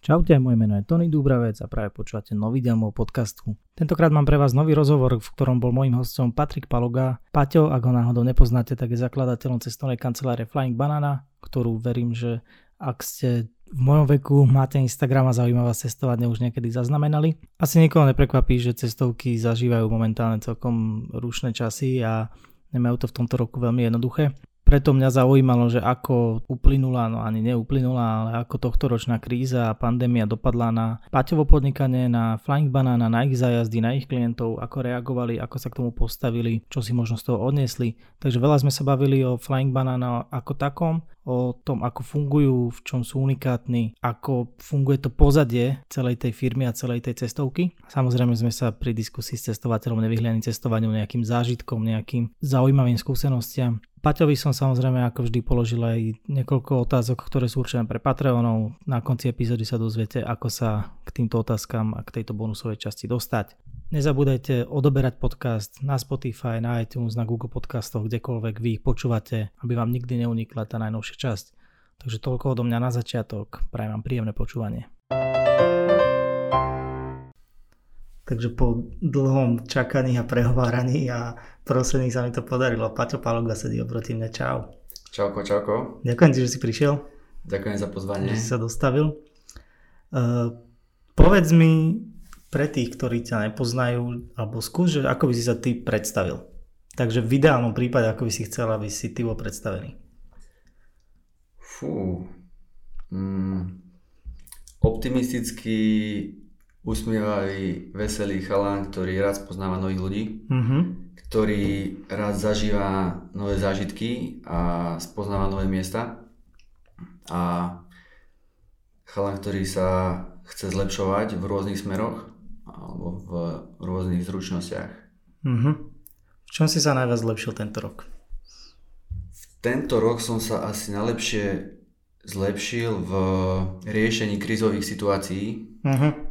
Čaute, moje meno je Tony Dubravec a práve počúvate nový diel môjho podcastu. Tentokrát mám pre vás nový rozhovor, v ktorom bol môjim hostom Patrik Paloga. Paťo, ak ho náhodou nepoznáte, tak je zakladateľom cestovnej kancelárie Flying Banana, ktorú verím, že ak ste v mojom veku máte Instagram a zaujíma vás cestovať, už niekedy zaznamenali. Asi nikoho neprekvapí, že cestovky zažívajú momentálne celkom rušné časy a nemajú to v tomto roku veľmi jednoduché. Preto mňa zaujímalo, že ako uplynula, no ani neuplynula, ale ako tohto ročná kríza a pandémia dopadla na Paťovo podnikanie, na Flying Banana, na ich zájazdy, na ich klientov, ako reagovali, ako sa k tomu postavili, čo si možno z toho odniesli. Takže veľa sme sa bavili o Flying Banana ako takom, o tom, ako fungujú, v čom sú unikátni, ako funguje to pozadie celej tej firmy a celej tej cestovky. Samozrejme sme sa pri diskusii s cestovateľom nevyhli ani cestovaniu nejakým zážitkom, nejakým zaujímavým skúsenostiam. Paťovi som samozrejme ako vždy položil aj niekoľko otázok, ktoré sú určené pre Patreonov. Na konci epizódy sa dozviete, ako sa k týmto otázkam a k tejto bonusovej časti dostať. Nezabúdajte odoberať podcast na Spotify, na iTunes, na Google Podcastoch, kdekoľvek vy ich počúvate, aby vám nikdy neunikla tá najnovšia časť. Takže toľko odo mňa na začiatok. Prajem vám príjemné počúvanie. Takže po dlhom čakaní a prehováraní a prosení sa mi to podarilo. Paťo Paloga sedí oproti mne. Čau. Čauko, čauko. Ďakujem ti, že si prišiel. Ďakujem za pozvanie. Že si sa dostavil. Uh, povedz mi pre tých, ktorí ťa nepoznajú, alebo skús, že ako by si sa ty predstavil. Takže v ideálnom prípade, ako by si chcel, aby si ty bol predstavený. Fú. Mm. Optimistický usmievavý, veselý chalán, ktorý rád spoznáva nových ľudí, mm-hmm. ktorý rád zažíva nové zážitky a spoznáva nové miesta. A chalán, ktorý sa chce zlepšovať v rôznych smeroch alebo v rôznych zručnostiach. Mm-hmm. V čom si sa najviac zlepšil tento rok? V tento rok som sa asi najlepšie zlepšil v riešení krízových situácií. Mm-hmm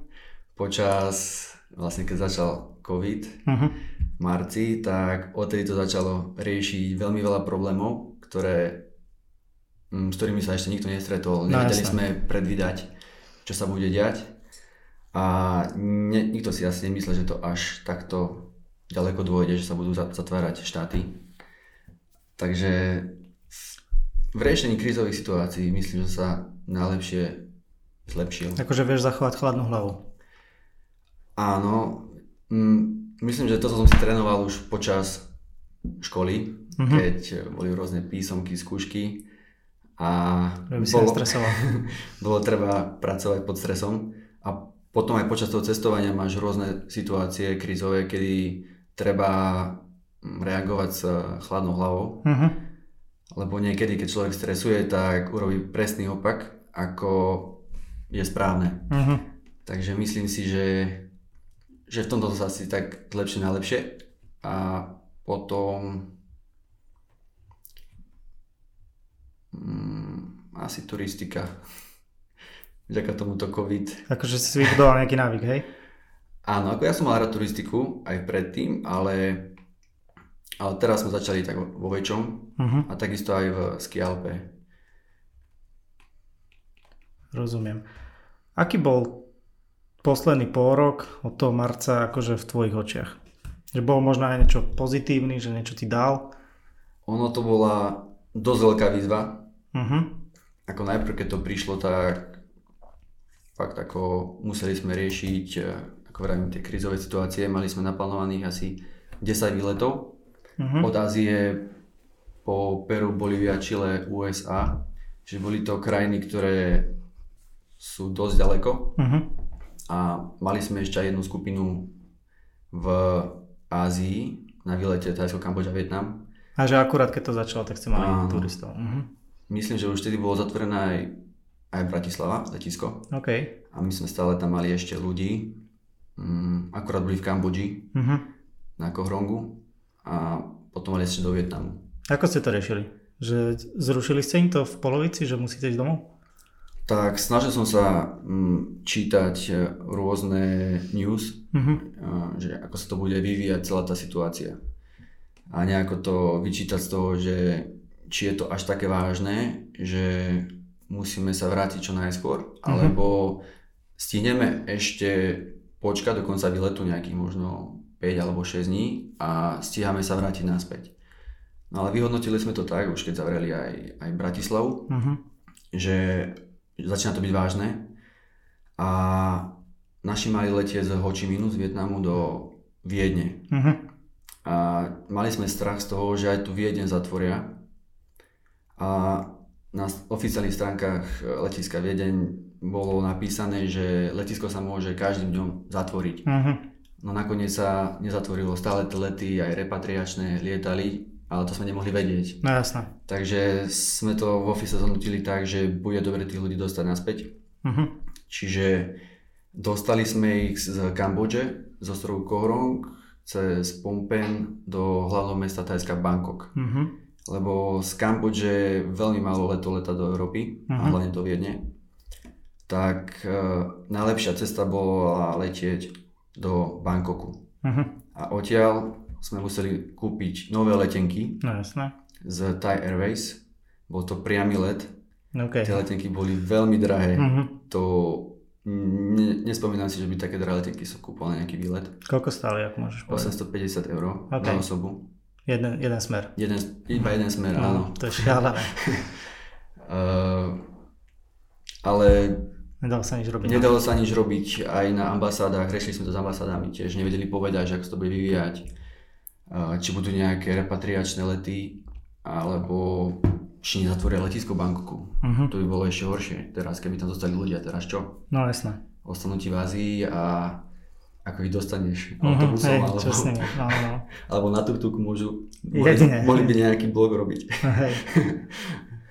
počas, vlastne keď začal COVID uh-huh. v marci, tak odtedy to začalo riešiť veľmi veľa problémov, ktoré, mm, s ktorými sa ešte nikto nestretol. No, Nevedeli sme predvídať, čo sa bude diať a ne, nikto si asi nemyslel, že to až takto ďaleko dôjde, že sa budú zatvárať štáty. Takže v riešení krízových situácií myslím, že sa najlepšie zlepšil. Akože vieš zachovať chladnú hlavu. Áno, mm, myslím, že to som si trénoval už počas školy, mm-hmm. keď boli rôzne písomky, skúšky a bolo, bolo treba pracovať pod stresom a potom aj počas toho cestovania máš rôzne situácie krízové, kedy treba mm, reagovať s chladnou hlavou. Mm-hmm. Lebo niekedy, keď človek stresuje, tak urobí presný opak, ako je správne. Mm-hmm. Takže myslím si, že že v tomto sa asi tak lepšie najlepšie a potom mm, asi turistika. Vďaka tomuto COVID. Akože si vybudoval nejaký návyk, hej? Áno, ako ja som mal rád turistiku aj predtým, ale, ale teraz sme začali tak vo väčšom uh-huh. a takisto aj v Skialpe. Rozumiem. Aký bol posledný pol rok od toho marca akože v tvojich očiach? Že bolo možno aj niečo pozitívne, že niečo ti dal? Ono to bola dosť veľká výzva. Uh-huh. Ako najprv, keď to prišlo, tak fakt ako museli sme riešiť, ako vravím, tie krizové situácie. Mali sme naplánovaných asi 10 výletov. Uh-huh. Od Ázie po Peru, Bolívia, Chile, USA. Čiže boli to krajiny, ktoré sú dosť ďaleko. Uh-huh a mali sme ešte aj jednu skupinu v Ázii, na výlete Tajsko, Kambodža, Vietnam. A že akurát keď to začalo, tak ste mali Áno. turistov. Uh-huh. Myslím, že už vtedy bolo zatvorené aj, aj Bratislava, letisko. Okay. A my sme stále tam mali ešte ľudí. Um, akurát boli v Kambodži, uh-huh. na Kohrongu a potom mali ešte do Vietnamu. Ako ste to riešili? Že zrušili ste im to v polovici, že musíte ísť domov? Tak snažil som sa mm, čítať e, rôzne news, mm-hmm. že ako sa to bude vyvíjať celá tá situácia. A nejako to vyčítať z toho, že či je to až také vážne, že musíme sa vrátiť čo najskôr, mm-hmm. alebo stihneme ešte počkať do konca výletu nejakých možno 5 alebo 6 dní a stíhame sa vrátiť naspäť. No ale vyhodnotili sme to tak, už keď zavreli aj, aj Bratislavu, uh-huh. že začína to byť vážne a naši mali letieť z Ho Chi Minhu z Vietnamu do Viedne. Uh-huh. A mali sme strach z toho, že aj tu Viedne zatvoria a na oficiálnych stránkach letiska Viedeň bolo napísané, že letisko sa môže každým dňom zatvoriť. Uh-huh. No nakoniec sa nezatvorilo, stále tie lety aj repatriačné lietali ale to sme nemohli vedieť. No jasné. Takže sme to v office zhodnotili tak, že bude dobre tých ľudí dostať naspäť. Uh-huh. Čiže dostali sme ich z Kambodže, z ostrovu Kohrong, cez Pompen do hlavného mesta Tajska Bangkok. Uh-huh. Lebo z Kambodže veľmi málo leto leta do Európy, uh-huh. a hlavne do Viedne. Tak uh, najlepšia cesta bola letieť do Bangkoku. Uh-huh. A odtiaľ sme museli kúpiť nové letenky no, jasné. z Thai Airways. Bol to priamy let. Okay. Tie letenky boli veľmi drahé. Uh-huh. To ne, nespomínam si, že by také drahé letenky som kúpil na nejaký výlet. Koľko stáli, ako môžeš povedať? 850 eur okay. na osobu. Jeden, jeden smer. Jeden, iba jeden smer, uh, áno. To je šialené. uh, ale Nedalo sa nič robiť. No. Nedalo sa nič robiť aj na ambasádach, riešili sme to s ambasádami tiež, nevedeli povedať, že ako to bude vyvíjať či budú nejaké repatriačné lety, alebo či nezatvoria letisko Bangkoku. Uh-huh. To by bolo ešte horšie. Teraz, keby tam zostali ľudia, teraz čo? No jasné. Ostanú ti v Ázii a ako ich dostaneš uh-huh. autobusom, hey, alebo, no, no. alebo na tuk môžu, mohli, mohli by nejaký blog robiť. Hey.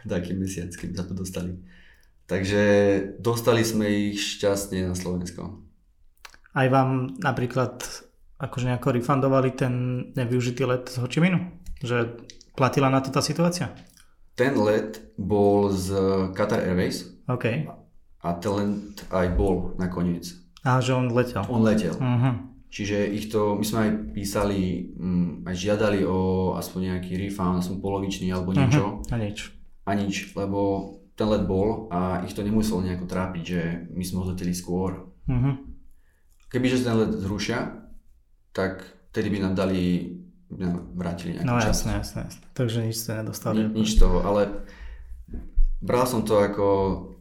Taký mesiac, keby sa to dostali. Takže dostali sme ich šťastne na Slovensko. Aj vám napríklad akože nejako refundovali ten nevyužitý let z Hočiminu? Že platila na to tá situácia? Ten let bol z Qatar Airways. OK. A ten let aj bol nakoniec. A že on letel. On letel. Uh-huh. Čiže ich to, my sme aj písali, um, aj žiadali o aspoň nejaký refund, aspoň polovičný alebo mhm. niečo. Uh-huh. A nič. A nič, lebo ten let bol a ich to nemuselo nejako trápiť, že my sme odleteli skôr. Uh-huh. Kebyže ten let zrušia, tak tedy by nám dali, by nám vrátili nejaký No čas. jasné, jasné, jasné. Takže nič ste nedostali. Ni, nič toho, ale bral som to ako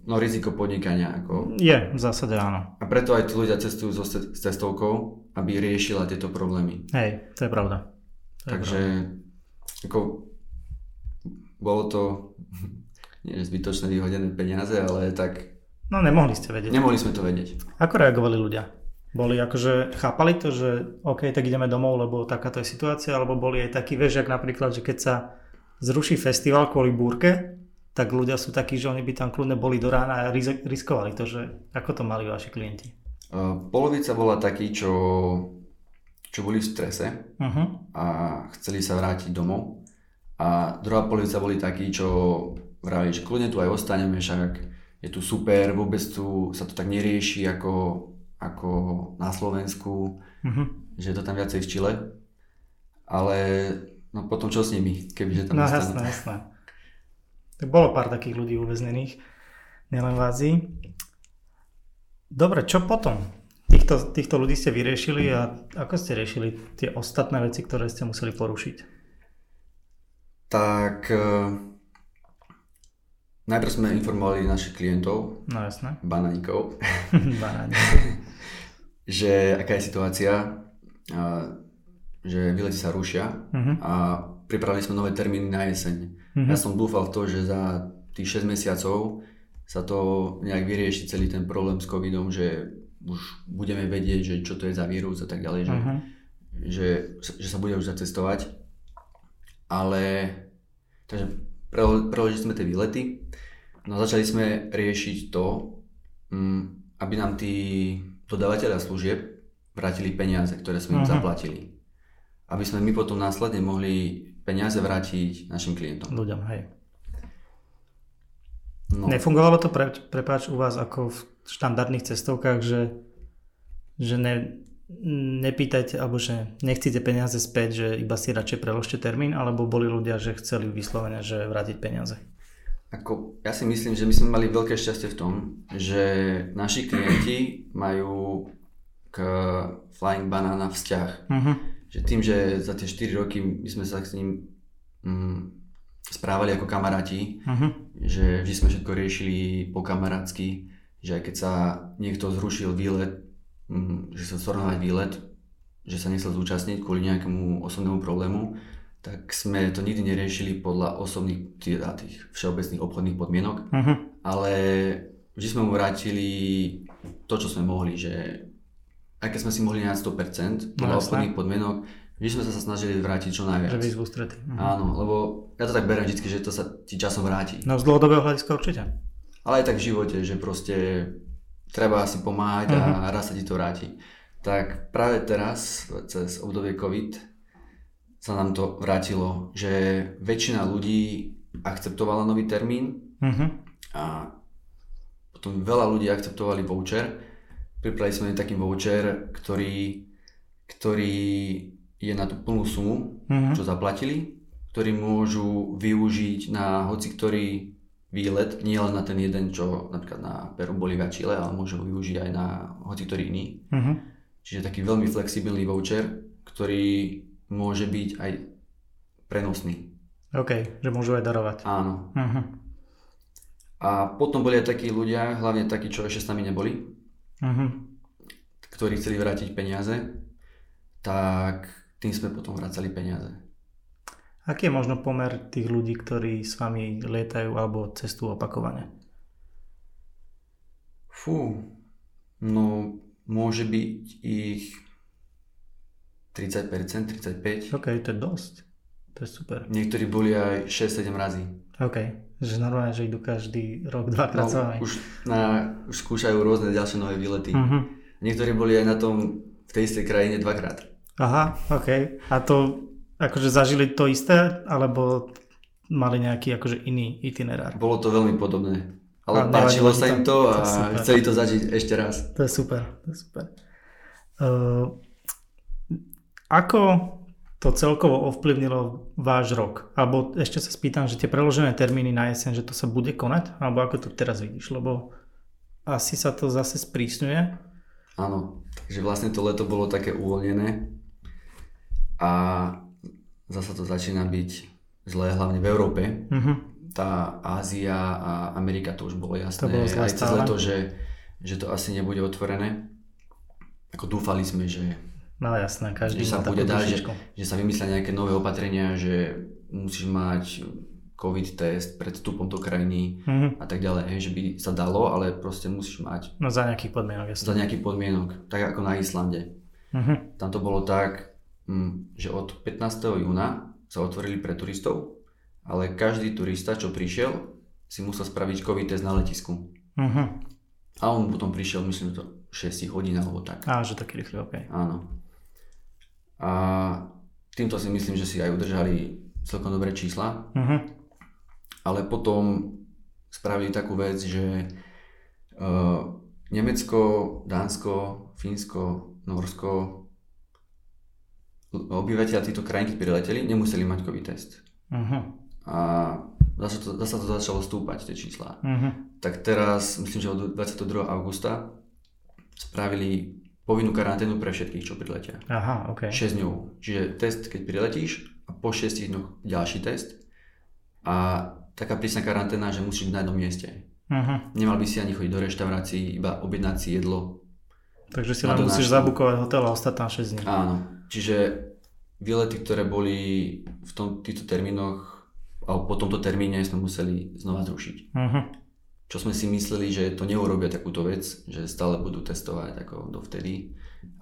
no, riziko podnikania. Ako... Je, v zásade áno. A preto aj tí ľudia cestujú so s cestovkou, aby riešila tieto problémy. Hej, to je pravda. To Takže je pravda. ako bolo to nie zbytočné vyhodené peniaze, ale tak... No nemohli ste vedieť. Nemohli sme to vedieť. Ako reagovali ľudia? Boli akože, chápali to, že OK, tak ideme domov, lebo takáto je situácia, alebo boli aj takí, vieš, ak napríklad, že keď sa zruší festival kvôli búrke, tak ľudia sú takí, že oni by tam kľudne boli do rána a riskovali to, že ako to mali vaši klienti? Polovica bola takí, čo, čo boli v strese uh-huh. a chceli sa vrátiť domov. A druhá polovica boli takí, čo vravili, že kľudne tu aj ostaneme, však je tu super, vôbec tu sa to tak nerieši ako ako na Slovensku, uh-huh. že je to tam viacej v Čile. Ale no potom čo s nimi, kebyže tam No jasné, jasné. Tak bolo pár takých ľudí uväznených, nielen v Ázii. Dobre, čo potom? Týchto, týchto ľudí ste vyriešili a ako ste riešili tie ostatné veci, ktoré ste museli porušiť? Tak Najprv sme informovali našich klientov, no jasné. bananíkov, že aká je situácia, a, že výlety sa rušia uh-huh. a pripravili sme nové termíny na jeseň. Uh-huh. Ja som dúfal v to, že za tých 6 mesiacov sa to nejak vyrieši celý ten problém s covidom, že už budeme vedieť, že čo to je za vírus a tak ďalej, že, uh-huh. že, že sa bude už zacestovať. Ale takže preložili sme tie výlety No začali sme riešiť to, mm, aby nám tí dodávateľia služieb vrátili peniaze, ktoré sme im uh-huh. zaplatili. Aby sme my potom následne mohli peniaze vrátiť našim klientom. Ľuďom, hej. No. Nefungovalo to, pre, prepáč, u vás ako v štandardných cestovkách, že, že ne, nepýtajte, alebo že nechcíte peniaze späť, že iba si radšej preložte termín, alebo boli ľudia, že chceli vyslovene, že vrátiť peniaze? Ako, ja si myslím, že my sme mali veľké šťastie v tom, že naši klienti majú k Flying Banana vzťah. Uh-huh. Že tým, že za tie 4 roky my sme sa s ním mm, správali ako kamaráti, uh-huh. že vždy sme všetko riešili po kamarátsky, že aj keď sa niekto zrušil výlet, že sa stornovať výlet, že sa nechcel zúčastniť kvôli nejakému osobnému problému, tak sme to nikdy neriešili podľa osobných teda tých všeobecných obchodných podmienok, uh-huh. ale vždy sme mu vrátili to, čo sme mohli, že aj keď sme si mohli nájsť 100% podľa no, obchodných podmienok, vždy sme sa snažili vrátiť čo najviac. Že výzvu strety. Uh-huh. Áno, lebo ja to tak beriem vždy, že to sa ti časom vráti. No z dlhodobého hľadiska určite. Ale aj tak v živote, že proste treba si pomáhať uh-huh. a raz sa ti to vráti. Tak práve teraz, cez obdobie COVID, sa nám to vrátilo, že väčšina ľudí akceptovala nový termín uh-huh. a potom veľa ľudí akceptovali voucher. Pripravili sme taký voucher, ktorý, ktorý je na tú plnú sumu, uh-huh. čo zaplatili, ktorý môžu využiť na hoci ktorý výlet, nie len na ten jeden, čo napríklad na Peru, Bolívia, Chile, ale môžu využiť aj na hoci ktorý iný. Uh-huh. Čiže taký veľmi flexibilný voucher, ktorý môže byť aj prenosný. OK, že môžu aj darovať. Áno. Uh-huh. A potom boli aj takí ľudia, hlavne takí, čo ešte s nami neboli, uh-huh. ktorí chceli vrátiť peniaze, tak tým sme potom vracali peniaze. Aký je možno pomer tých ľudí, ktorí s vami lietajú alebo cestujú opakovane? Fú, no môže byť ich 30%, 35%. OK, to je dosť. To je super. Niektorí boli aj 6-7 razy. OK, že normálne, že idú každý rok dvakrát no, sa už, na, už skúšajú rôzne ďalšie nové výlety. Uh-huh. Niektorí boli aj na tom v tej istej krajine dvakrát. Aha, OK. A to akože zažili to isté, alebo mali nejaký akože iný itinerár? Bolo to veľmi podobné. Ale a páčilo sa im to a to chceli to zažiť ešte raz. To je super, to je super. Uh, ako to celkovo ovplyvnilo váš rok? Alebo ešte sa spýtam, že tie preložené termíny na jeseň, že to sa bude konať? Alebo ako to teraz vidíš? Lebo asi sa to zase sprísňuje. Áno, takže vlastne to leto bolo také uvoľnené a zase to začína byť zlé, hlavne v Európe. Uh-huh. Tá Ázia a Amerika to už bolo jasné. To bolo aj cez leto, že, že to asi nebude otvorené. Ako dúfali sme, že No jasné, každý že sa bude dať, že, že sa vymyslia nejaké nové opatrenia, že musíš mať COVID test pred vstupom do krajiny mm-hmm. a tak ďalej, že by sa dalo, ale proste musíš mať. No za nejakých podmienok, jasne. Za nejakých podmienok, tak ako na Islande. Mm-hmm. Tam to bolo tak, že od 15. júna sa otvorili pre turistov, ale každý turista, čo prišiel, si musel spraviť COVID test na letisku. Mm-hmm. A on potom prišiel, myslím, to 6 hodín alebo tak. Á, že taký rýchly, OK. Áno. A týmto si myslím, že si aj udržali celkom dobré čísla. Uh-huh. Ale potom spravili takú vec, že uh, Nemecko, Dánsko, Fínsko, Norsko, obyvateľia týchto krajín, keď prileteli, nemuseli mať COVID test. Uh-huh. A zase to, zase to začalo stúpať, tie čísla. Uh-huh. Tak teraz, myslím, že od 22. augusta spravili povinnú karanténu pre všetkých, čo priletia. Aha, ok. 6 dňov. Čiže test, keď priletíš a po 6 dňoch ďalší test a taká prísna karanténa, že musíš byť na jednom mieste. Uh-huh. Nemal by si ani chodiť do reštaurácií, iba objednať si jedlo. Takže si len musíš zabukovať hotel a ostať tam 6 dní. Áno. Čiže výlety, ktoré boli v tom, týchto termínoch, alebo po tomto termíne sme museli znova zrušiť. Uh-huh čo sme si mysleli, že to neurobia takúto vec, že stále budú testovať ako dovtedy,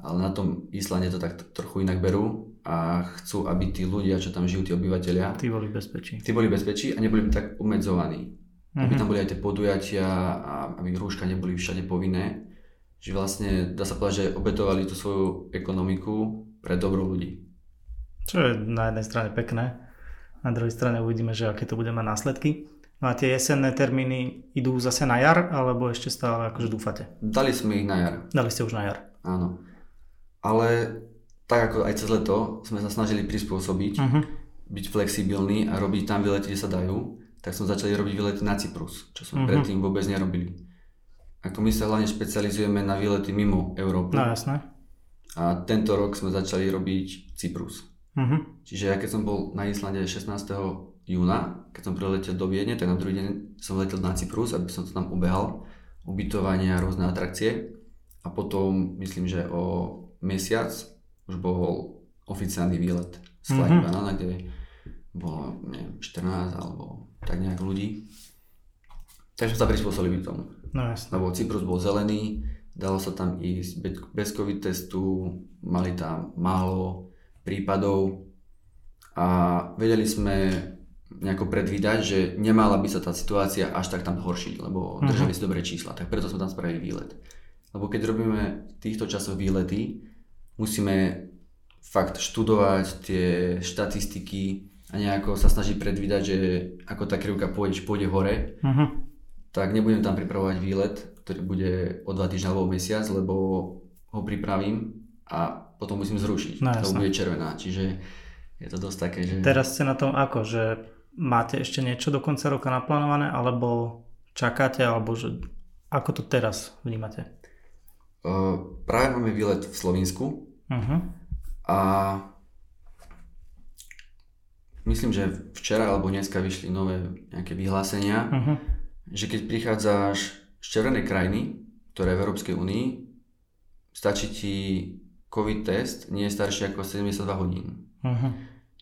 ale na tom Islande to tak trochu inak berú a chcú, aby tí ľudia, čo tam žijú, tí obyvateľia, tí boli bezpečí. Tí boli bezpečí a neboli tak obmedzovaní. Mm-hmm. Aby mhm. tam boli aj tie podujatia a aby rúška neboli všade povinné. Že vlastne dá sa povedať, že obetovali tú svoju ekonomiku pre dobro ľudí. Čo je na jednej strane pekné, na druhej strane uvidíme, že aké to bude mať následky. No a tie jesenné termíny idú zase na jar, alebo ešte stále akože dúfate? Dali sme ich na jar. Dali ste už na jar. Áno. Ale tak ako aj cez leto sme sa snažili prispôsobiť, uh-huh. byť flexibilní a robiť tam výlety, kde sa dajú, tak sme začali robiť výlety na Cyprus, čo sme uh-huh. predtým vôbec nerobili. Ako my sa hlavne špecializujeme na výlety mimo Európy. No jasné. A tento rok sme začali robiť Cyprus. Uh-huh. Čiže ja keď som bol na Islande 16. júna, keď som priletel do Viedne, tak na druhý deň som letel na Cyprus, aby som to tam ubehal, ubytovanie a rôzne atrakcie. A potom, myslím, že o mesiac už bol oficiálny výlet z Flying mm-hmm. Banana, kde bolo neviem, 14 alebo tak nejak ľudí. Takže sa prispôsobili tomu. No jasne. Lebo Cyprus bol zelený, dalo sa tam ísť bez COVID testu, mali tam málo prípadov a vedeli sme nejako predvídať, že nemala by sa tá situácia až tak tam horšiť, lebo uh-huh. držali si dobré čísla, tak preto sme tam spravili výlet. Lebo keď robíme v týchto časoch výlety, musíme fakt študovať tie štatistiky a nejako sa snažiť predvídať, že ako tá krivka pôjde, pôjde hore, uh-huh. tak nebudem tam pripravovať výlet, ktorý bude o dva týždňa alebo mesiac, lebo ho pripravím a potom musím zrušiť. No, to bude červená, čiže je to dosť také, že... Teraz ste na tom ako, že máte ešte niečo do konca roka naplánované, alebo čakáte, alebo že ako to teraz vnímate? Uh, práve máme výlet v Slovensku uh-huh. a myslím, že včera alebo dneska vyšli nové nejaké vyhlásenia, uh-huh. že keď prichádzaš červenej krajiny, ktoré je v Európskej únii, stačí ti COVID test nie je starší ako 72 hodín. Uh-huh.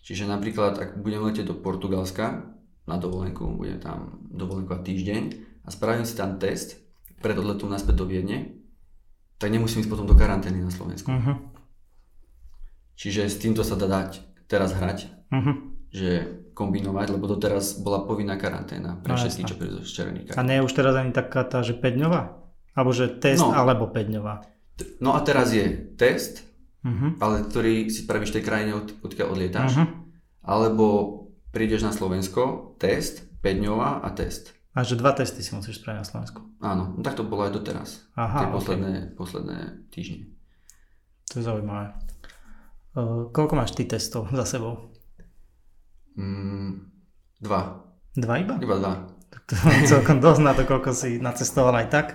Čiže napríklad, ak budem letieť do Portugalska na dovolenku, budem tam dovolenku a týždeň a spravím si tam test pred odletom naspäť do Viedne, tak nemusím ísť potom do karantény na Slovensku. Uh-huh. Čiže s týmto sa dá dať teraz hrať, uh-huh. že kombinovať, lebo doteraz bola povinná karanténa pre no, všetkých, čo prídu z Červeníka. A nie je už teraz ani taká tá, že 5 dňová? Alebo že test no, alebo 5 dňová? No a teraz je test, uh-huh. ale ktorý si spravíš v tej krajine, od, odkiaľ odlietáš. Uh-huh. Alebo prídeš na Slovensko, test, 5 dňová a test. A že dva testy si musíš spraviť na Slovensku. Áno, no tak to bolo aj doteraz. Aha, tie okay. posledné, posledné týždne. To je zaujímavé. Uh, koľko máš ty testov za sebou? Mm, dva. Dva iba? Iba dva. To celkom dosť na to, koľko si nacestoval aj tak.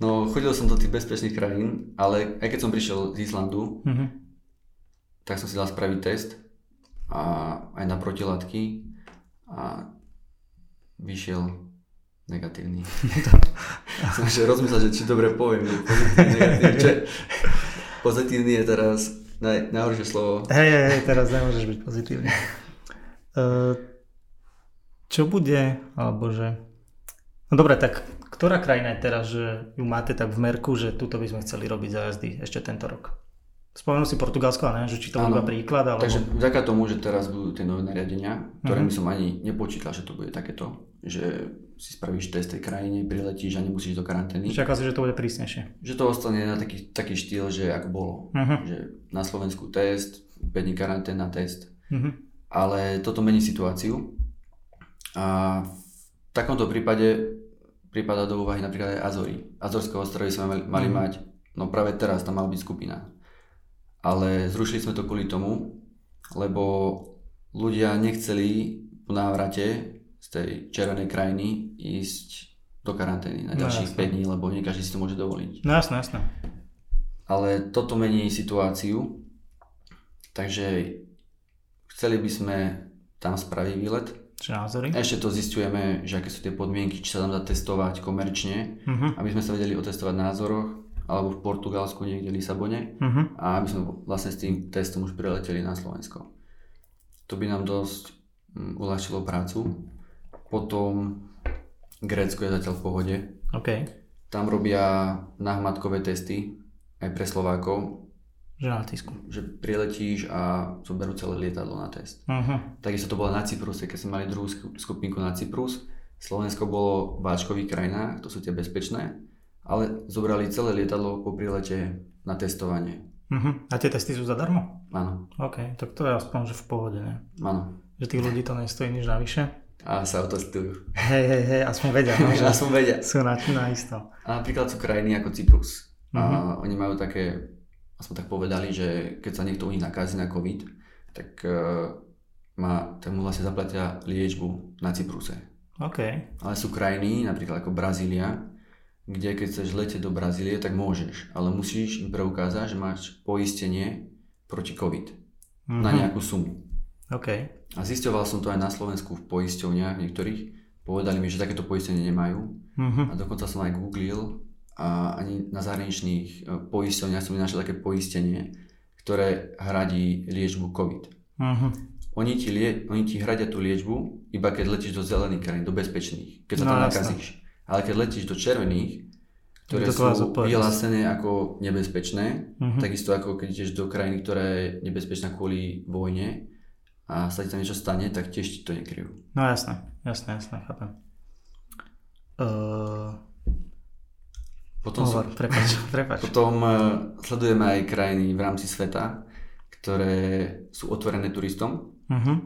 No, chodil som do tých bezpečných krajín, ale aj keď som prišiel z Islandu, mm-hmm. tak som si dal spraviť test a aj na protilátky a vyšiel negatívny. som ešte rozmyslel, že či dobre poviem, že pozitívny, negatívny, že pozitívny je teraz naj, najhoršie slovo. Hej, hej, teraz nemôžeš byť pozitívny. Uh, čo bude, alebo že... No dobre, tak ktorá krajina je teraz, že ju máte tak v merku, že tuto by sme chceli robiť zájazdy ešte tento rok? Spomenul si Portugalsko, a ne? že či to bude príklad? Alebo... Takže vďaka tomu, že teraz budú tie nové nariadenia, ktoré mm-hmm. som ani nepočítal, že to bude takéto, že si spravíš test tej krajine, priletíš a nemusíš do karantény. Čaká si, že to bude prísnejšie. Že to ostane na taký, taký štýl, že ako bolo. Mm-hmm. Že na Slovensku test, 5 dní karanténa test. Mm-hmm. Ale toto mení situáciu. A v takomto prípade prípada do úvahy napríklad aj Azory. Azorské ostrovy sme mali, mm. mať, no práve teraz tam mala byť skupina. Ale zrušili sme to kvôli tomu, lebo ľudia nechceli po návrate z tej červenej krajiny ísť do karantény na no, ďalších no, 5 dní, lebo nie každý si to môže dovoliť. No jasné, jasné. Ale toto mení situáciu, takže chceli by sme tam spraviť výlet, čo názory? Ešte to zistujeme, že aké sú tie podmienky, či sa tam dá testovať komerčne, uh-huh. aby sme sa vedeli otestovať názoroch, alebo v Portugalsku, niekde v Lisabone uh-huh. a aby sme vlastne s tým testom už prileteli na Slovensko. To by nám dosť um, uľahčilo prácu. Potom Grécko je zatiaľ v pohode. Okay. Tam robia nahmatkové testy aj pre Slovákov že na letisku. Že priletíš a zoberú celé lietadlo na test. Uh-huh. Takisto to bolo na Cypruse, keď sme mali druhú skupinku na Cyprus. Slovensko bolo v váčkových krajinách, to sú tie bezpečné, ale zobrali celé lietadlo po prilete na testovanie. Uh-huh. A tie testy sú zadarmo? Áno. OK, tak to je aspoň, že v pohode, ne? Áno. Že tých ľudí to nestojí nič navyše? A sa otestujú. Hej, hej, hej, aspoň vedia, no, že aspoň vedia. sú na, na isto. A napríklad sú krajiny ako Cyprus. Uh-huh. A oni majú také aspoň tak povedali, že keď sa niekto u nich nakazí na COVID, tak uh, má, tak mu vlastne zaplatia liečbu na Cypruse. Okay. Ale sú krajiny, napríklad ako Brazília, kde keď chceš letieť do Brazílie, tak môžeš, ale musíš im preukázať, že máš poistenie proti COVID mm-hmm. na mhm. nejakú sumu. Okay. A zisťoval som to aj na Slovensku v poisťovniach niektorých. Povedali mi, že takéto poistenie nemajú. Mm-hmm. A dokonca som aj googlil a ani na zahraničných e, poisťovniach som nenašiel také poistenie, ktoré hradí liečbu COVID. Mm-hmm. Oni, ti lie, oni ti hradia tú liečbu iba keď letíš do zelených krajín, do bezpečných, keď sa no, tam nakazíš. Ale keď letíš do červených, ktoré to sú vyhlásené ako nebezpečné, mm-hmm. takisto ako keď ideš do krajiny, ktorá je nebezpečná kvôli vojne, a sa ti tam niečo stane, tak tiež ti to nekryjú. No jasné, jasné, jasné, chápem. Uh... Potom, Hovor, sú, prepač, prepač. potom uh, sledujeme aj krajiny v rámci sveta, ktoré sú otvorené turistom. Uh-huh.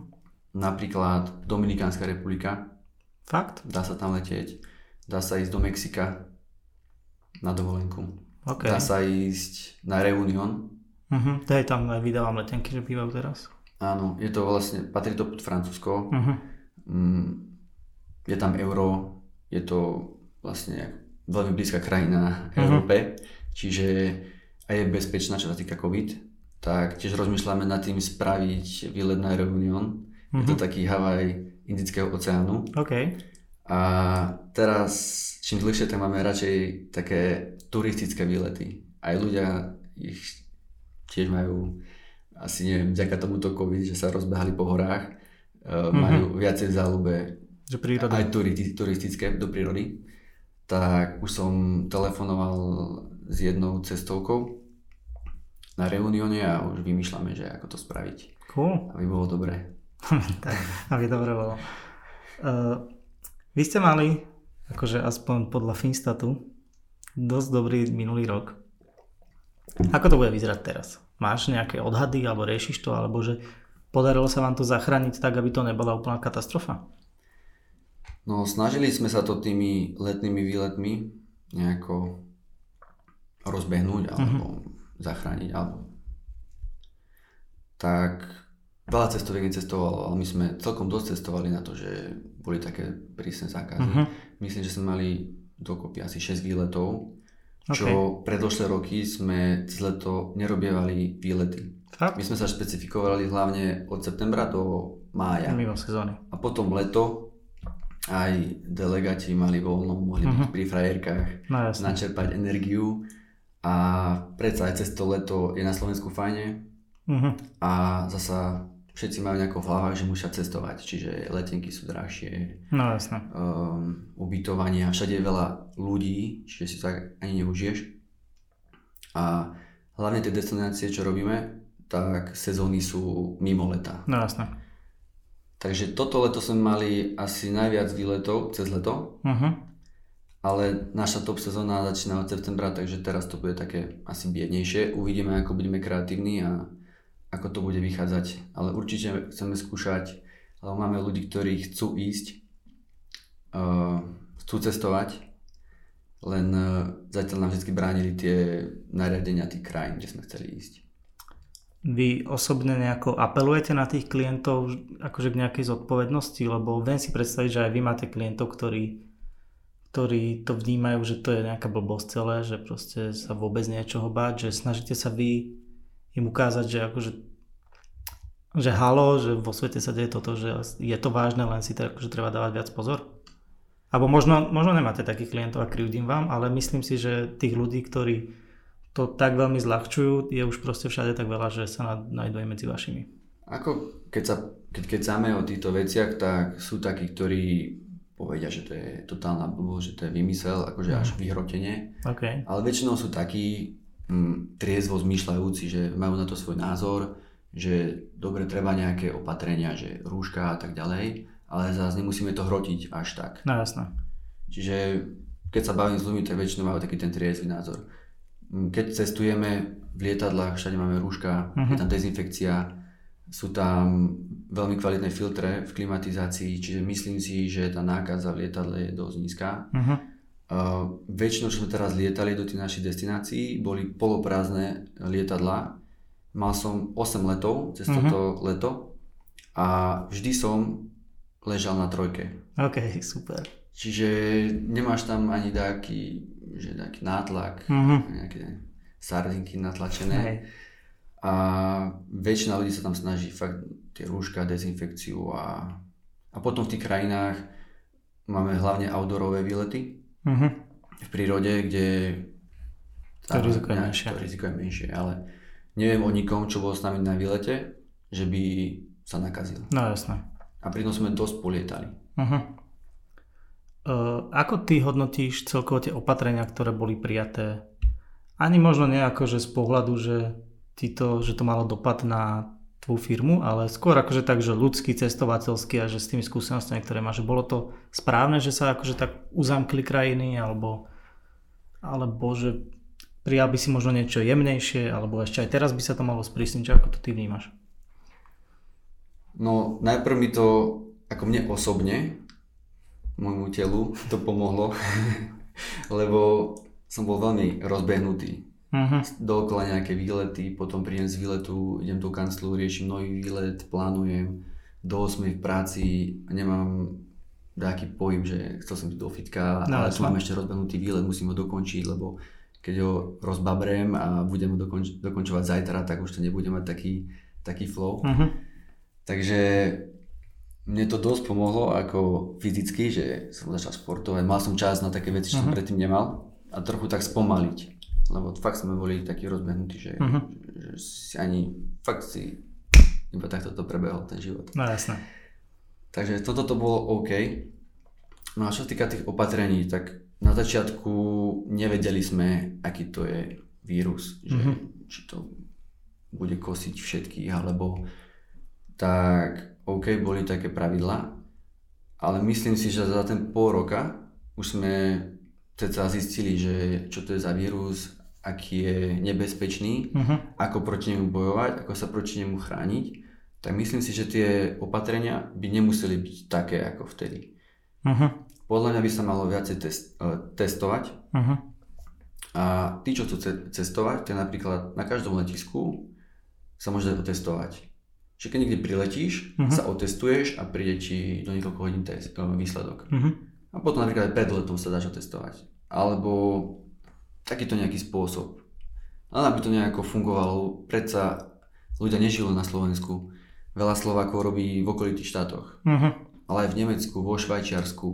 Napríklad Dominikánska republika. Fakt? Dá sa tam letieť. Dá sa ísť do Mexika na dovolenku. Okay. Dá sa ísť na Reunion. Uh-huh. To je tam vydávam letenky, že bývajú teraz. Áno, je to vlastne, patrí to pod Francúzsko. Uh-huh. je tam euro, je to vlastne veľmi blízka krajina uh-huh. Európe, čiže aj je bezpečná, čo sa týka COVID. Tak tiež rozmýšľame nad tým spraviť výlet na Reunion. Uh-huh. Je to taký Havaj Indického oceánu. Okay. A teraz, čím dlhšie, tak máme radšej také turistické výlety. Aj ľudia ich tiež majú asi neviem, vďaka tomuto COVID, že sa rozbehali po horách, mm-hmm. majú viacej záľube že príroda. aj turistické do prírody, tak už som telefonoval s jednou cestovkou na reunióne a už vymýšľame, že ako to spraviť. Cool. Aby bolo dobré. tak, aby dobre bolo. Uh, vy ste mali, akože aspoň podľa Finstatu, dosť dobrý minulý rok. Ako to bude vyzerať teraz? Máš nejaké odhady alebo riešiš to, alebo že podarilo sa vám to zachrániť tak, aby to nebola úplná katastrofa? No snažili sme sa to tými letnými výletmi nejako rozbehnúť alebo uh-huh. zachrániť alebo tak veľa cestoviek necestovalo, ale my sme celkom dosť cestovali na to, že boli také prísne zákazy. Uh-huh. Myslím, že sme mali dokopy asi 6 výletov čo okay. predošlé roky sme cez leto nerobievali výlety. Fakt? My sme sa špecifikovali hlavne od septembra do mája. Mimo sezóny. A potom leto aj delegáti mali voľno, mohli uh-huh. byť mhm. pri frajerkách, no, načerpať energiu a predsa aj cez to leto je na Slovensku fajne uh-huh. a zasa všetci majú nejako v hlavách, že musia cestovať, čiže letenky sú drahšie, no, jasne. Um, ubytovania, všade je veľa ľudí, čiže si tak ani neužiješ. A hlavne tie destinácie, čo robíme, tak sezóny sú mimo leta. No jasne. Takže toto leto sme mali asi najviac výletov cez leto, uh-huh. ale naša top sezóna začína od septembra, takže teraz to bude také asi biednejšie. Uvidíme, ako budeme kreatívni a ako to bude vychádzať. Ale určite chceme skúšať, lebo máme ľudí, ktorí chcú ísť, uh, chcú cestovať, len uh, zatiaľ nám vždy bránili tie nariadenia tých krajín, kde sme chceli ísť. Vy osobne nejako apelujete na tých klientov akože k nejakej zodpovednosti, lebo viem si predstaviť, že aj vy máte klientov, ktorí, ktorí to vnímajú, že to je nejaká blbosť celé, že proste sa vôbec niečoho báť, že snažíte sa vy im ukázať, že akože že halo, že vo svete sa deje toto, že je to vážne, len si to akože treba dávať viac pozor? Alebo možno, možno nemáte takých klientov a krivdím vám, ale myslím si, že tých ľudí, ktorí to tak veľmi zľahčujú, je už proste všade tak veľa, že sa nájdú aj medzi vašimi. Ako keď, sa, keď, keď sáme o týchto veciach, tak sú takí, ktorí povedia, že to je totálna blbosť, že to je vymysel, akože až mhm. vyhrotenie. Okay. Ale väčšinou sú takí, Mm, triezvo zmýšľajúci, že majú na to svoj názor, že dobre treba nejaké opatrenia, že rúška a tak ďalej, ale zase nemusíme to hrotiť až tak. No jasné. Čiže keď sa bavím s ľuďmi, tak väčšinou majú taký ten triezvy názor. Keď cestujeme v lietadlách, všade máme rúška, uh-huh. je tam dezinfekcia, sú tam veľmi kvalitné filtre v klimatizácii, čiže myslím si, že tá nákaza v lietadle je dosť nízka. Uh-huh Uh, väčšinou, čo sme teraz lietali do tých našich destinácií, boli poloprázdne lietadla. Mal som 8 letov cez uh-huh. toto leto a vždy som ležal na trojke. OK, super. Čiže nemáš tam ani taký, že taký nátlak, Mhm. nejaké sardinky natlačené. Hej. A väčšina ľudí sa tam snaží fakt tie rúška, dezinfekciu a, a potom v tých krajinách máme hlavne outdoorové výlety Mhm. v prírode, kde To riziko je menšie. To riziko je menšie, ale neviem o nikom, čo bol s nami na výlete, že by sa nakazil. No jasné. A pritom sme dosť polietali. Uh-huh. Uh, ako ty hodnotíš celkovo tie opatrenia, ktoré boli prijaté? Ani možno nejako, že z pohľadu, že, to, že to malo dopad na tvoju firmu, ale skôr akože tak, že ľudský, cestovateľský a že s tými skúsenostiami, ktoré máš, bolo to správne, že sa akože tak uzamkli krajiny, alebo, alebo že prijal by si možno niečo jemnejšie, alebo ešte aj teraz by sa to malo sprísniť, ako to ty vnímaš? No najprv mi to, ako mne osobne, môjmu telu, to pomohlo, lebo som bol veľmi rozbehnutý. Uh-huh. Dookola nejaké výlety, potom prídem z výletu, idem do kanclu, riešim nový výlet, plánujem, do 8 v práci nemám taký pohyb, že chcel som byť do fitka, No, ale tu mám ešte rozbehnutý výlet, musím ho dokončiť, lebo keď ho rozbabrem a budem ho dokonč- dokončovať zajtra, tak už to nebude mať taký, taký flow. Uh-huh. Takže mne to dosť pomohlo ako fyzicky, že som začal športovať, mal som čas na také veci, čo som Mhm. predtým nemal a trochu tak spomaliť. Lebo fakt sme boli takí rozbehnutí, že, Mhm. že si ani fakt si iba takto to prebehol ten život. No jasné. Takže toto to bolo OK. No a čo sa týka tých opatrení, tak na začiatku nevedeli sme, aký to je vírus, že Mhm. či to bude kosiť všetkých, alebo tak OK, boli také pravidlá, ale myslím si, že za ten pol roka už sme teda zistili, že čo to je za vírus, aký je nebezpečný, Uh-huh. ako proti nemu bojovať, ako sa proti nemu chrániť, tak myslím si, že tie opatrenia by nemuseli byť také ako vtedy. Uh-huh. Podľa mňa by sa malo viacej test, eh, testovať Uh-huh. a tí, čo chcú ce- cestovať, tak napríklad na každom letisku sa môže otestovať. Čiže keď niekde priletíš, Mhm. sa otestuješ a príde ti do niekoľko hodín test, výsledok. Uh-huh. A potom napríklad aj pred letom sa dáš otestovať. Alebo takýto nejaký spôsob. Len aby to nejako fungovalo, predsa ľudia nežijú na Slovensku. Veľa Slovákov robí v okolitých štátoch. Uh-huh. Ale aj v Nemecku, vo Švajčiarsku.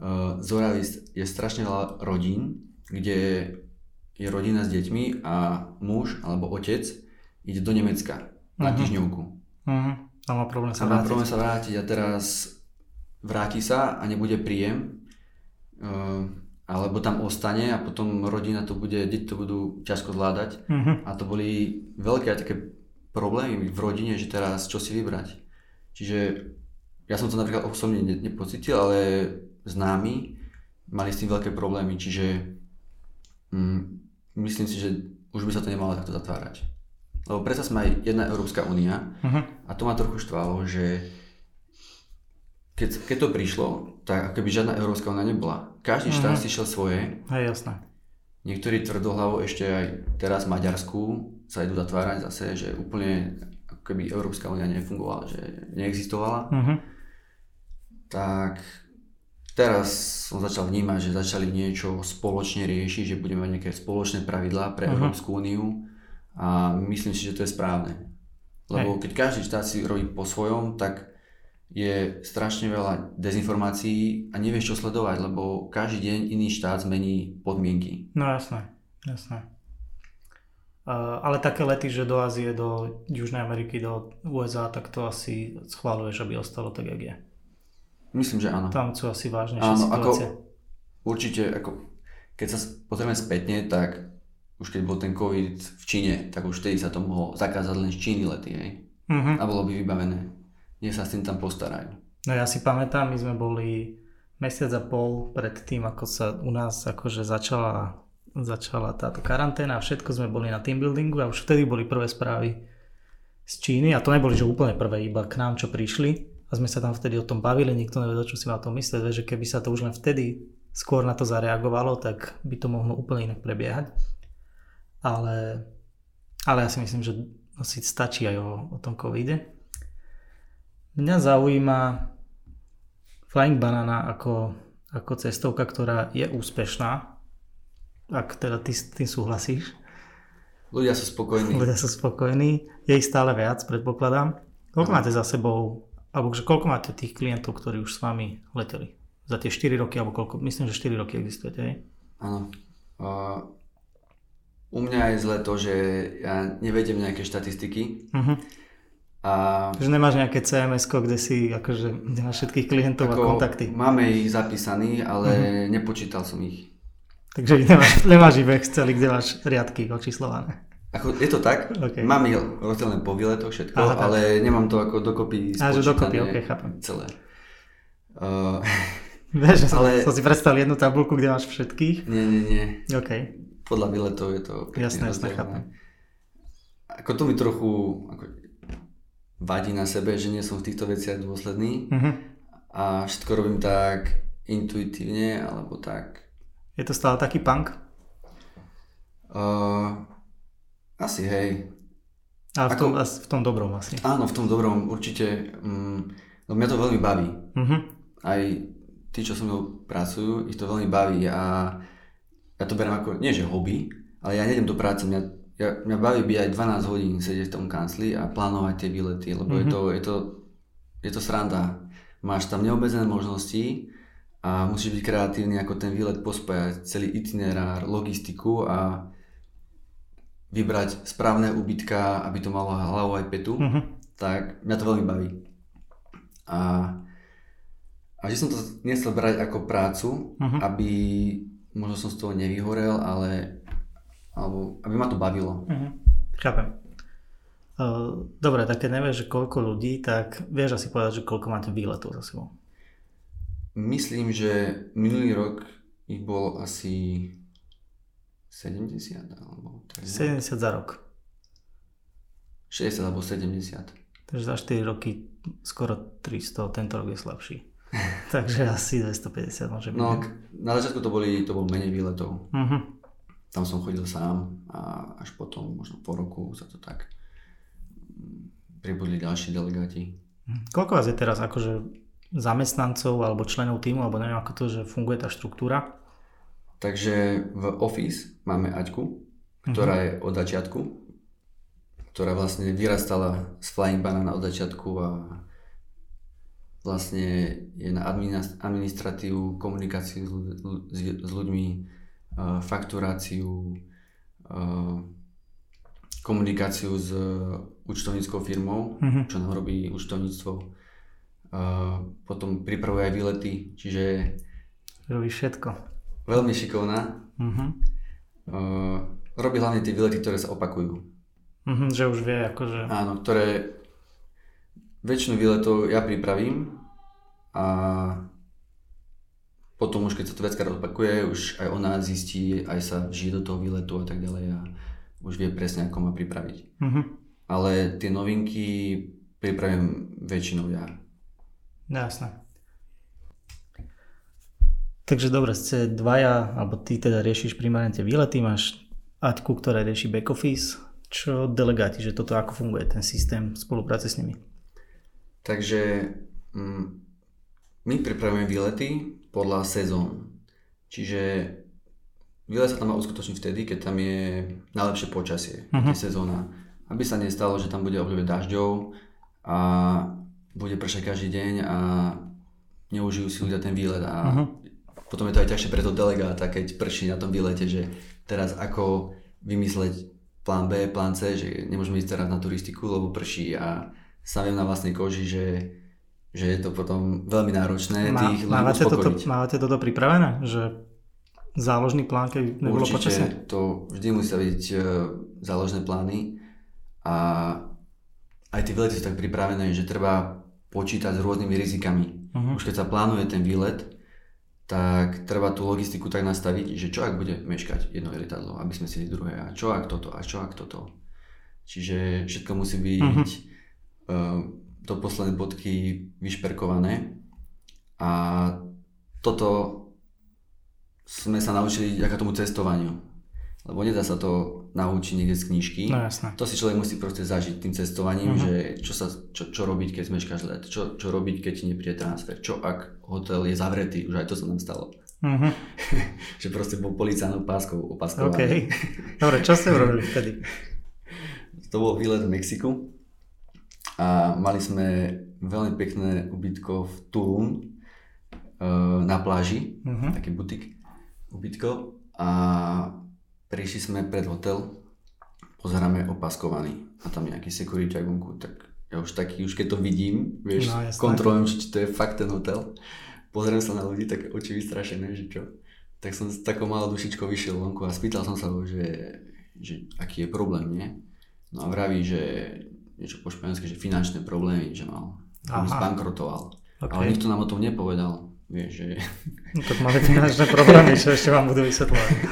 Uh, z Oravy je strašne veľa rodín, kde je rodina s deťmi a muž alebo otec ide do Nemecka na Mhm. týždňovku. Uh-huh. Tam má problém sa A má vrátiť. problém sa vrátiť a teraz vráti sa a nebude príjem, uh, alebo tam ostane a potom rodina to bude, deti to budú ťažko zvládať. Uh-huh. A to boli veľké také problémy v rodine, že teraz čo si vybrať. Čiže ja som to napríklad osobne ne- nepocitil, ale známi mali s tým veľké problémy, čiže mm, myslím si, že už by sa to nemalo takto zatvárať. Lebo predsa sme aj jedna Európska únia Uh-huh. a to ma trochu štvalo, že keď, keď to prišlo, tak ako keby žiadna Európska únia nebola. Každý štát Mhm. si šiel svoje, Hej, jasné. Niektorí tvrdohlavo ešte aj teraz v Maďarsku sa idú zatvárať zase, že úplne ako keby Európska únia nefungovala, že neexistovala. Uh-huh. Tak teraz som začal vnímať, že začali niečo spoločne riešiť, že budeme mať nejaké spoločné pravidlá pre Mhm. Európsku úniu a myslím si, že to je správne. Lebo keď každý štát si robí po svojom, tak je strašne veľa dezinformácií a nevieš čo sledovať, lebo každý deň iný štát zmení podmienky. No jasné, jasné. Uh, ale také lety, že do Ázie, do Južnej Ameriky, do USA, tak to asi schváluješ, aby ostalo tak, jak je. Myslím, že áno. Tam sú asi vážnejšie Áno, situácie. ako určite, ako, keď sa potrebujeme spätne, tak už keď bol ten COVID v Číne, tak už vtedy sa to mohlo zakázať len z Číny lety, hej. Uh-huh. A bolo by vybavené. Nech sa s tým tam postarajú. No ja si pamätám, my sme boli mesiac a pol pred tým, ako sa u nás akože začala, začala táto karanténa a všetko sme boli na team buildingu a už vtedy boli prvé správy z Číny a to neboli, že úplne prvé, iba k nám, čo prišli a sme sa tam vtedy o tom bavili, nikto nevedel, čo si má o tom myslieť, že keby sa to už len vtedy skôr na to zareagovalo, tak by to mohlo úplne inak prebiehať. Ale, ale ja si myslím, že asi stačí aj o, o tom covide. Mňa zaujíma Flying Banana ako, ako cestovka, ktorá je úspešná, ak teda ty s tým súhlasíš. Ľudia sú spokojní. Ľudia sú spokojní. Je ich stále viac, predpokladám. Koľko máte za sebou, alebo že koľko máte tých klientov, ktorí už s vami leteli? Za tie 4 roky, alebo koľko? Myslím, že 4 roky existujete, hej? Áno. Uh, u mňa je zle to, že ja nevedem nejaké štatistiky. Uh-huh. A... Že nemáš nejaké CMS, kde si akože, máš všetkých klientov ako a kontakty. Máme ich zapísaní, ale uh-huh. nepočítal som ich. Takže nemáš, nemáš ich v Exceli, kde máš riadky očíslované. Ako, je to tak, okay. mám ich rozdelené po výletoch všetko, Aha, ale nemám to ako dokopy spočítané. že dokopy, ok, chápem. Celé. Uh, Vieš, ale... som si predstavil jednu tabulku, kde máš všetkých. Nie, nie, nie. OK. Podľa výletov je to Jasné, jasné, chápem. Ako to mi trochu ako, vadí na sebe, že nie som v týchto veciach dôsledný uh-huh. a všetko robím tak intuitívne, alebo tak je to stále taký punk? Uh, asi hej. Ale v, tom, Ako, v tom dobrom asi. Áno, v tom dobrom určite. Um, no mňa to veľmi baví. Uh-huh. Aj tí, čo so mnou pracujú, ich to veľmi baví a ja to beriem ako, nie že hobby, ale ja nejdem do práce, mňa, ja, mňa baví byť aj 12 hodín sedieť v tom kancli a plánovať tie výlety, lebo uh-huh. je, to, je, to, je to sranda. Máš tam neobmedzené možnosti, a musíš byť kreatívny ako ten výlet pospájať, celý itinerár, logistiku a vybrať správne ubytka, aby to malo hlavu aj petu, uh-huh. tak mňa to veľmi baví. A, a že som to nechcel brať ako prácu, uh-huh. aby možno som z toho nevyhorel, ale alebo aby ma to bavilo. Uh-huh. Chápem. Dobre, tak keď nevieš, že koľko ľudí, tak vieš asi povedať, že koľko máte výletov za sebou. Myslím, že minulý rok ich bolo asi 70 alebo tak. 70 za rok. 60 alebo 70. Takže za 4 roky skoro 300, tento rok je slabší. Takže asi 250 môže byť. No, na začiatku to, boli, to bol menej výletov. Uh-huh. Tam som chodil sám a až potom, možno po roku sa to tak pribudli ďalší delegáti. Koľko vás je teraz akože zamestnancov alebo členov týmu, alebo neviem ako to, že funguje tá štruktúra? Takže v Office máme Aťku, ktorá uh-huh. je od začiatku, ktorá vlastne vyrastala z Flying Banana od začiatku a vlastne je na administratívu, komunikáciu s, ľuďmi, fakturáciu, komunikáciu s účtovníckou firmou, uh-huh. čo nám robí účtovníctvo potom pripravuje aj výlety, čiže... Robí všetko. Veľmi šikovná. Uh, robí hlavne tie výlety, ktoré sa opakujú. Uh-huh, že už vie akože... Áno, ktoré väčšinu výletov ja pripravím a potom už keď sa to viackrát opakuje, už aj ona zistí, aj sa vžije do toho výletu a tak ďalej a už vie presne, ako má pripraviť. Uh-huh. Ale tie novinky pripravím väčšinou ja. Jasné. Takže dobre, ste dvaja, alebo ty teda riešiš primárne tie výlety, máš Aťku, ktorá rieši back office. Čo delegáti, že toto ako funguje, ten systém spolupráce s nimi? Takže mm, my pripravujeme výlety podľa sezón. Čiže výlet sa tam má uskutočniť vtedy, keď tam je najlepšie počasie, uh-huh. sezóna. Aby sa nestalo, že tam bude obdobie dažďov a bude pršať každý deň a neužijú si ľudia ten výlet a uh-huh. potom je to aj ťažšie pre toho delegáta, keď prší na tom výlete, že teraz ako vymysleť plán B, plán C, že nemôžeme ísť teraz na turistiku, lebo prší a sa viem na vlastnej koži, že, že je to potom veľmi náročné Má, tých mávate toto, mávate toto pripravené? Že záložný plán, keď nebolo Určite, počasie? to vždy musia byť uh, záložné plány a aj tie výlety sú tak pripravené, že treba počítať s rôznymi rizikami. Uh-huh. Už keď sa plánuje ten výlet, tak treba tú logistiku tak nastaviť, že čo ak bude meškať jedno lietadlo, aby sme si druhé, a čo ak toto, a čo ak toto. Čiže všetko musí byť uh-huh. Do poslednej bodky vyšperkované a toto sme sa naučili ďaká tomu cestovaniu. lebo nedá sa to naučiť niekde z knižky. No jasné. To si človek musí proste zažiť tým cestovaním, uh-huh. že čo, sa, čo, čo robiť, keď zmeškáš let, čo, čo robiť, keď ti nepríde transfer, čo ak hotel je zavretý, už aj to sa nám stalo. Uh-huh. že proste bol policajnou páskou opaskovaný. Okay. Dobre, čo ste urobili vtedy? to bol výlet v Mexiku a mali sme veľmi pekné ubytko v Tulum uh, na pláži, uh-huh. taký butik ubytko a prišli sme pred hotel, pozeráme opaskovaný a tam nejaký security vonku, tak ja už taký, už keď to vidím, vieš, no, kontrolujem, či to je fakt ten hotel, pozriem sa na ľudí, tak oči vystrašené, že čo. Tak som s takou malou dušičkou vyšiel vonku a spýtal som sa ho, že, že aký je problém, nie? No a vraví, že niečo po španielsky, že finančné problémy, že mal, zbankrotoval. Okay. Ale nikto nám o tom nepovedal, vieš, že... No, tak máme finančné problémy, čo ešte vám budú vysvetľovať.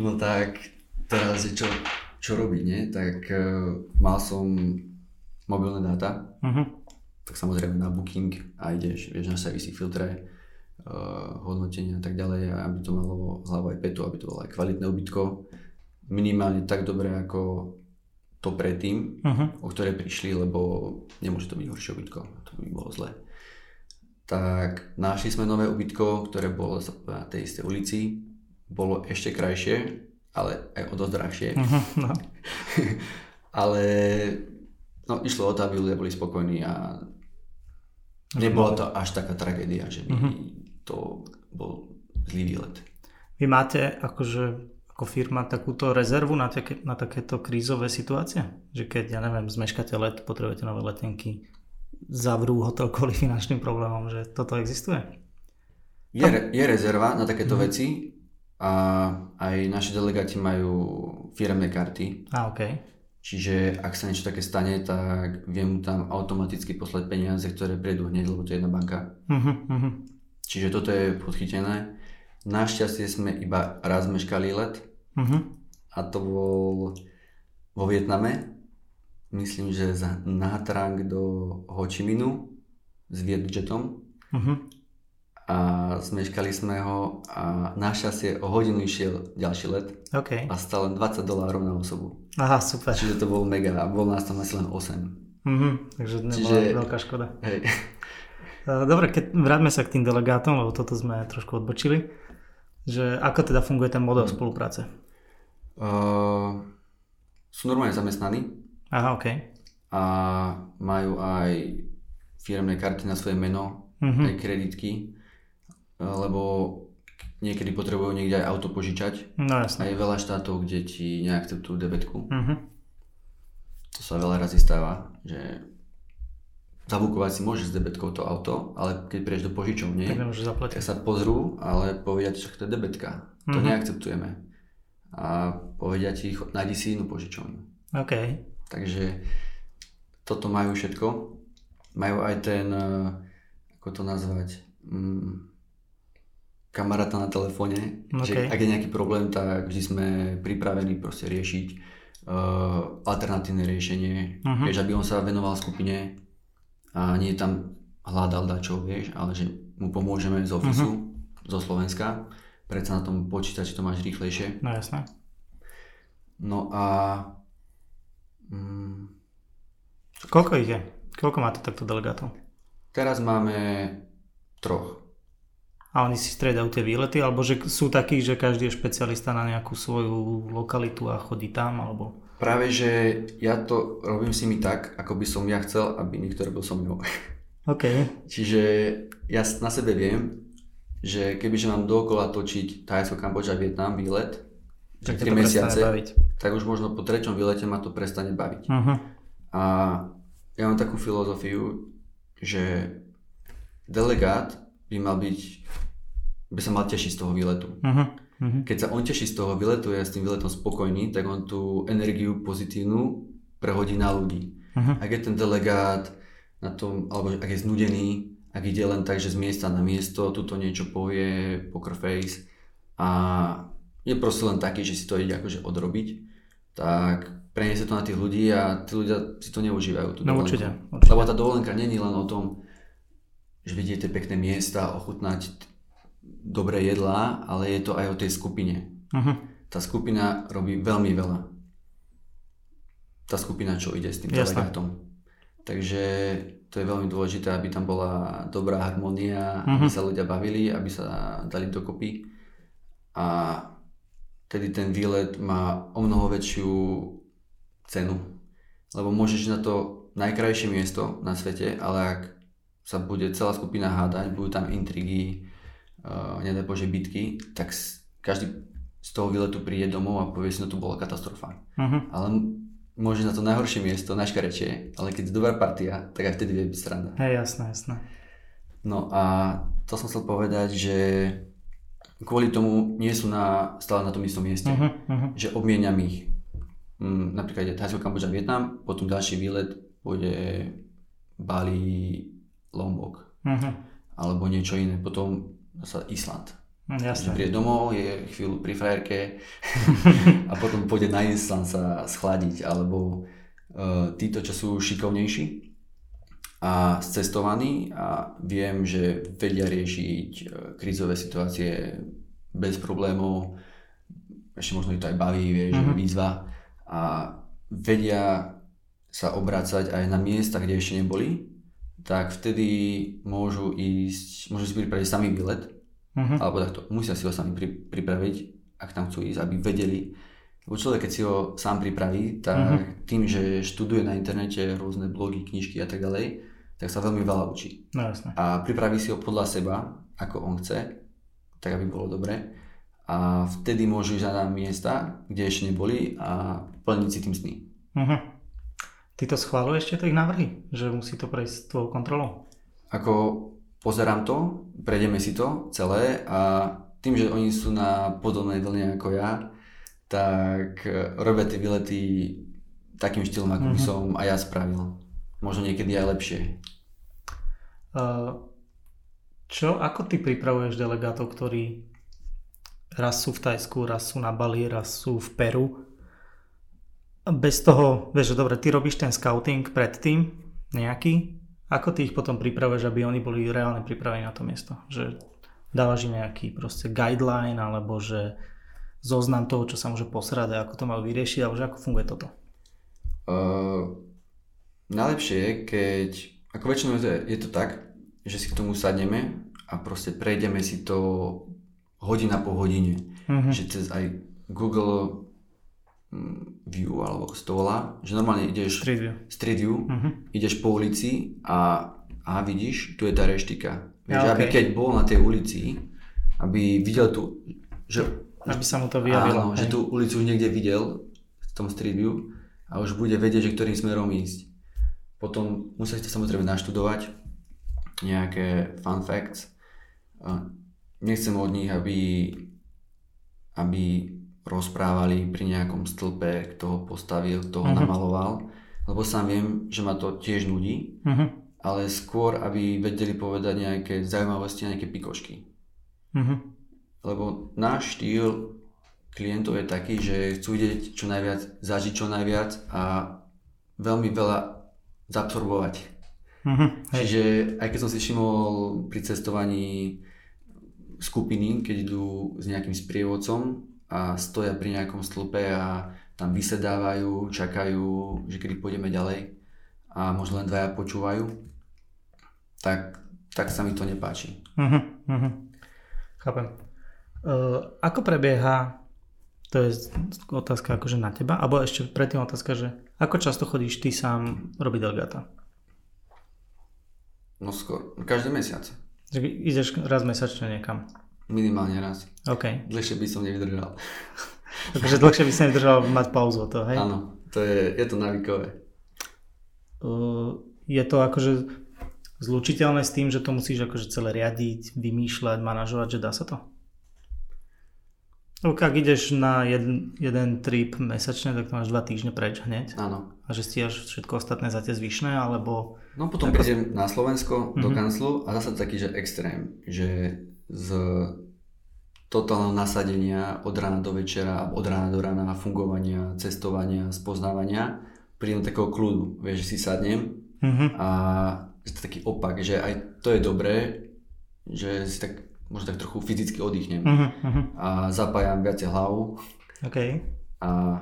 No tak teraz je čo, čo robiť, nie? Tak uh, mal som mobilné dáta, uh-huh. tak samozrejme na booking a ideš, vieš, na servisy, filtre, uh, hodnotenia a tak ďalej, aby to malo hlavu aj petu, aby to bolo aj kvalitné ubytko, minimálne tak dobré ako to predtým, uh-huh. o ktoré prišli, lebo nemôže to byť horšie ubytko, to by bolo zlé. Tak našli sme nové ubytko, ktoré bolo na tej istej ulici, bolo ešte krajšie, ale aj o dosť drahšie. Uh-huh, no. ale no, išlo o to, aby ľudia boli spokojní a nebola to až taká tragédia, že by uh-huh. to bol zlý výlet. Vy máte akože ako firma takúto rezervu na, také, na takéto krízové situácie? Že keď, ja neviem, zmeškáte let, potrebujete nové letenky, zavrú hotel kvôli finančným problémom, že toto existuje? Je, je rezerva na takéto mm. veci a aj naši delegáti majú firemné karty. A, okay. Čiže ak sa niečo také stane, tak viem mu tam automaticky poslať peniaze, ktoré prejdú hneď, lebo to je jedna banka. Uh-huh, Čiže toto je podchytené. Našťastie sme iba raz meškali let, Uh-huh. A to bol vo Vietname, myslím, že z Nha do Ho Chi Minhu s Vietjetom. Uh-huh. A zmeškali sme ho a našťastie o hodinu išiel ďalší let okay. a stal len 20 dolárov na osobu. Aha, super. Čiže to bol mega bol nás tam asi len 8. Uh-huh. Takže nebola Čiže... veľká škoda. Hej. Dobre, keď vráťme sa k tým delegátom, lebo toto sme trošku odbočili že ako teda funguje ten model hmm. spolupráce? Uh, sú normálne zamestnaní. Aha, OK. A majú aj firmné karty na svoje meno, uh-huh. aj kreditky, lebo niekedy potrebujú niekde aj auto požičať. No jasne. A je veľa štátov, kde ti neakceptujú debetku. Uh-huh. To sa veľa razy stáva, že zabukovať si môžeš s debetkou to auto, ale keď prídeš do požičovne, tak, tak sa pozrú, ale povedia ti, že to je debetka. To mm-hmm. neakceptujeme. A povedia ti, nájdi si inú požičovňu. OK. Takže toto majú všetko. Majú aj ten, eh, ako to nazvať, um, kamaráta na telefóne, okay. že ak je nejaký problém, tak vždy sme pripravení proste riešiť uh, alternatívne riešenie, uh-huh. vieš, aby on sa venoval skupine, a nie tam hľadal dačo, vieš, ale že mu pomôžeme z ofisu, uh-huh. zo Slovenska, predsa na tom počítači to máš rýchlejšie. No jasné. No a... Mm, Koľko ich je? Koľko máte takto delegátov? Teraz máme troch. A oni si striedajú tie výlety, alebo že sú takí, že každý je špecialista na nejakú svoju lokalitu a chodí tam, alebo... Práve, že ja to robím si mi tak, ako by som ja chcel, aby niekto robil so mnou. OK. Čiže ja na sebe viem, že kebyže mám dookola točiť Thajsko, Kambodža, Vietnam výlet, tak 3 mesiace, baviť. tak už možno po treťom výlete ma to prestane baviť. Uh-huh. A ja mám takú filozofiu, že delegát by mal byť, by sa mal tešiť z toho výletu. Uh-huh. Mm-hmm. Keď sa on teší z toho výletu, je s tým výletom spokojný, tak on tú energiu pozitívnu prehodí na ľudí. Mm-hmm. Ak je ten delegát na tom, alebo ak je znudený, ak ide len tak, že z miesta na miesto, tuto niečo povie, poker face a je proste len taký, že si to ide akože odrobiť, tak preniesie to na tých ľudí a tí ľudia si to neužívajú. Tú no určite, určite. Lebo tá dovolenka není len o tom, že vidíte pekné miesta, ochutnať dobré jedlá, ale je to aj o tej skupine. Uh-huh. tá skupina robí veľmi veľa. Tá skupina, čo ide s tým delegátom. Takže to je veľmi dôležité, aby tam bola dobrá harmónia, Mhm. aby sa ľudia bavili, aby sa dali dokopy. A tedy ten výlet má o mnoho väčšiu cenu. Lebo môžeš na to najkrajšie miesto na svete, ale ak sa bude celá skupina hádať, budú tam intrigy, uh, nedaj Bože bitky, tak každý z toho výletu príde domov a povie si, no tu bola katastrofa. Mhm. Ale môže na to najhoršie miesto, najškarečie, ale keď je dobrá partia, tak aj vtedy vie byť sranda. Hej, jasné, jasné. No a to som chcel povedať, že kvôli tomu nie sú na, stále na tom istom mieste. Uh-huh, uh-huh. Že obmieniam ich. Mm, napríklad ide Thajsko, Kambodža, Vietnam, potom ďalší výlet bude Bali, Lombok Uh-huh. alebo niečo iné. Potom zasa Island. Že Jasné. príde domov, je chvíľu pri frajerke a potom pôjde na Island sa schladiť. Alebo uh, títo, čo sú šikovnejší a cestovaní a viem, že vedia riešiť uh, krízové situácie bez problémov, ešte možno ich to aj baví, vieš, Mhm. mm-hmm. výzva a vedia sa obracať aj na miesta, kde ešte neboli, tak vtedy môžu ísť, môžu si pripraviť samý výlet, Uh-huh. alebo takto, musia si ho sami pri, pripraviť, ak tam chcú ísť, aby vedeli. Lebo človek, keď si ho sám pripraví, tak Mhm. tým, že študuje na internete rôzne blogy, knižky a tak ďalej, tak sa veľmi veľa učí. No jasné. A pripraví si ho podľa seba, ako on chce, tak aby bolo dobre. A vtedy môžu ísť na miesta, kde ešte neboli a plniť si tým sny. Uh-huh. Ty to schváluješ tieto ich návrhy? Že musí to prejsť tvojou kontrolou? Ako pozerám to, prejdeme si to celé a tým, že oni sú na podobnej vlne ako ja, tak e, robia tie výlety takým štýlom, ako by Mhm. som aj ja spravil. Možno niekedy aj lepšie. Uh, čo, ako ty pripravuješ delegátov, ktorí raz sú v Tajsku, raz sú na Bali, raz sú v Peru? Bez toho, vieš, že dobre, ty robíš ten scouting predtým nejaký, ako ty ich potom pripravuješ, aby oni boli reálne pripravení na to miesto? Že dávaš im nejaký proste guideline, alebo že zoznam toho, čo sa môže posrať a ako to majú vyriešiť, alebo že ako funguje toto? Uh, najlepšie je, keď, ako väčšinou je to, je to tak, že si k tomu sadneme a proste prejdeme si to hodina po hodine. Mhm. Že cez aj Google View alebo ako sa to volá, že normálne ideš Street view. Street View, Mhm. ideš po ulici a, a vidíš, tu je tá reštika. Vieš, Ja, aby okej. keď bol na tej ulici, aby videl tu, že, Aby sa mu to vyjavilo. áno, že hej. tú ulicu už niekde videl v tom Street View a už bude vedieť, že ktorým smerom ísť. Potom musíte samozrejme naštudovať nejaké fun facts. Nechcem od nich, aby, aby rozprávali pri nejakom stĺpe, kto ho postavil, kto ho Mhm. namaloval, lebo sám viem, že ma to tiež nudí, Mhm. ale skôr, aby vedeli povedať nejaké zaujímavosti a nejaké pikošky. Mhm. Lebo náš štýl klientov je taký, že chcú vidieť čo najviac, zažiť čo najviac a veľmi veľa zabsorbovať. Hej. Čiže aj keď som si všimol pri cestovaní skupiny, keď idú s nejakým sprievodcom a stoja pri nejakom stĺpe a tam vysedávajú, čakajú, že kedy pôjdeme ďalej a možno len dvaja počúvajú, tak, tak sa mi to nepáči. Mhm, mhm. Chápem. Uh, ako prebieha, to je otázka akože na teba, alebo ešte predtým otázka, že ako často chodíš ty sám robiť delegáta? No skôr, každý mesiac. Ideš raz mesačne niekam. Minimálne raz. OK. Dlhšie by som nevydržal. Takže dlhšie by si nedržal mať pauzu toho, hej? Áno, to je, je to návykové. Uh, je to akože zlučiteľné s tým, že to musíš akože celé riadiť, vymýšľať, manažovať, že dá sa to? Lebo ak ideš na jeden, jeden trip mesačne, tak to máš dva týždne preč hneď. Áno. A že stíhaš všetko ostatné za tie zvyšné, alebo... No potom Ako- prídem na Slovensko do Mhm. kanclu a zase taký, že extrém, že z totálneho nasadenia od rána do večera, od rána do rána fungovania, cestovania, spoznávania, prídem do takého kľudu, vieš, že si sadnem Mhm. a je to taký opak, že aj to je dobré, že si tak možno tak trochu fyzicky oddychnem Mhm, mhm. a zapájam viacej hlavu OK. A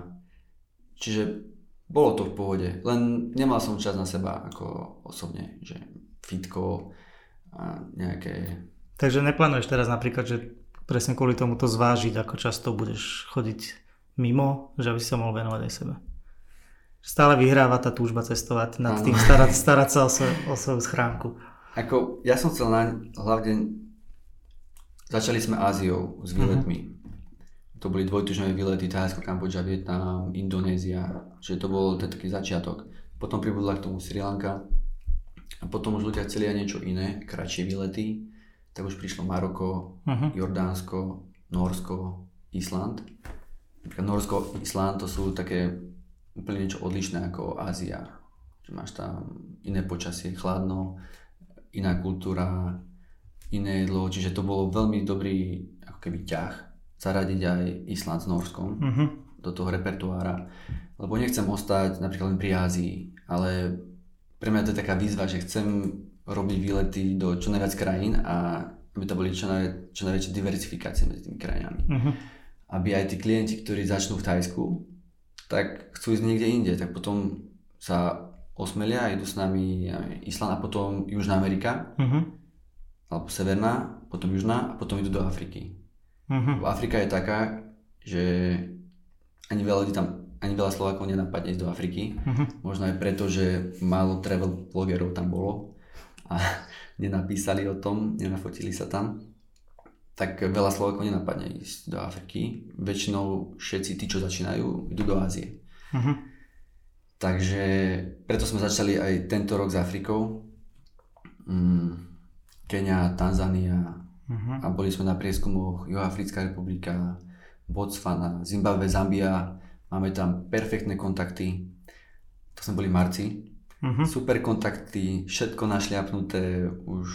čiže bolo to v pohode, len nemal som čas na seba ako osobne, že fitko a nejaké... Takže neplánuješ teraz napríklad, že presne kvôli tomu to zvážiť, ako často budeš chodiť mimo, že aby si sa mohol venovať aj sebe. Stále vyhráva tá túžba cestovať nad tým, starať, starať sa o, svoj, o svoju schránku. Ako, ja som chcel na, hlavne, začali sme Áziou s výletmi. Uh-huh. To boli dvojtyžňové výlety, Thajsko, Kambodža, Vietnam, Indonézia, čiže to bol ten taký začiatok. Potom pribudla k tomu Sri Lanka a potom už ľudia chceli aj niečo iné, kratšie výlety, tak už prišlo Maroko, uh-huh. Jordánsko, Norsko, Island. Norsko, Island to sú také úplne niečo odlišné ako Ázia. Že máš tam iné počasie, chladno, iná kultúra, iné jedlo, čiže to bolo veľmi dobrý ako keby ťah zaradiť aj Island s Norskom uh-huh. do toho repertoára, lebo nechcem ostať napríklad len pri Ázii, ale pre mňa to je taká výzva, že chcem robiť výlety do čo najviac krajín a aby to boli čo, najviac, čo najväčšie diversifikácie medzi tými krajinami. Uh-huh. Aby aj tí klienti, ktorí začnú v Thajsku, tak chcú ísť niekde inde, tak potom sa osmelia a idú s nami Island a potom Južná Amerika, uh-huh. alebo Severná, potom Južná a potom idú do Afriky. Uh-huh. Afrika je taká, že ani veľa ľudí tam, ani veľa Slovákov nenapadne ísť do Afriky. Uh-huh. Možno aj preto, že málo travel blogerov tam bolo a nenapísali o tom, nenafotili sa tam. Tak veľa Slovákov nenapadne ísť do Afriky. Väčšinou všetci tí, čo začínajú, idú do Ázie. Uh-huh. Takže preto sme začali aj tento rok s Afrikou. Mm, Kenia, Tanzania uh-huh. a boli sme na prieskumoch Juhoafrická republika, Botswana, Zimbabwe, Zambia. Máme tam perfektné kontakty. To sme boli v marci. Uh-huh. Super kontakty, všetko našliapnuté. Už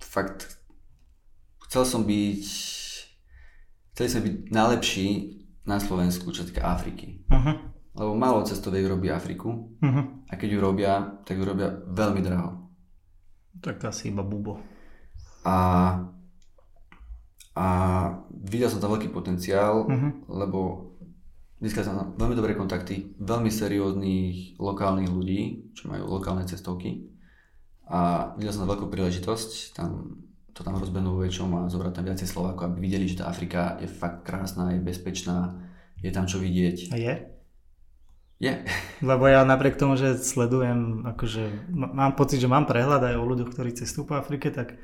fakt chcel som byť chceli sme byť najlepší na Slovensku, čo týka Afriky. Uh-huh lebo málo cestoviek robí Afriku uh-huh. a keď ju robia, tak ju robia veľmi draho. Tak asi iba bubo. A, a videl som tam veľký potenciál, uh-huh. lebo získal som veľmi dobré kontakty, veľmi serióznych lokálnych ľudí, čo majú lokálne cestovky a videl som veľkú príležitosť tam to tam rozbehnú väčšom a zobrať tam viacej Slovákov, aby videli, že tá Afrika je fakt krásna, je bezpečná, je tam čo vidieť. A je? Je. Lebo ja napriek tomu, že sledujem, akože mám pocit, že mám prehľad aj o ľuďoch, ktorí cestujú po Afrike, tak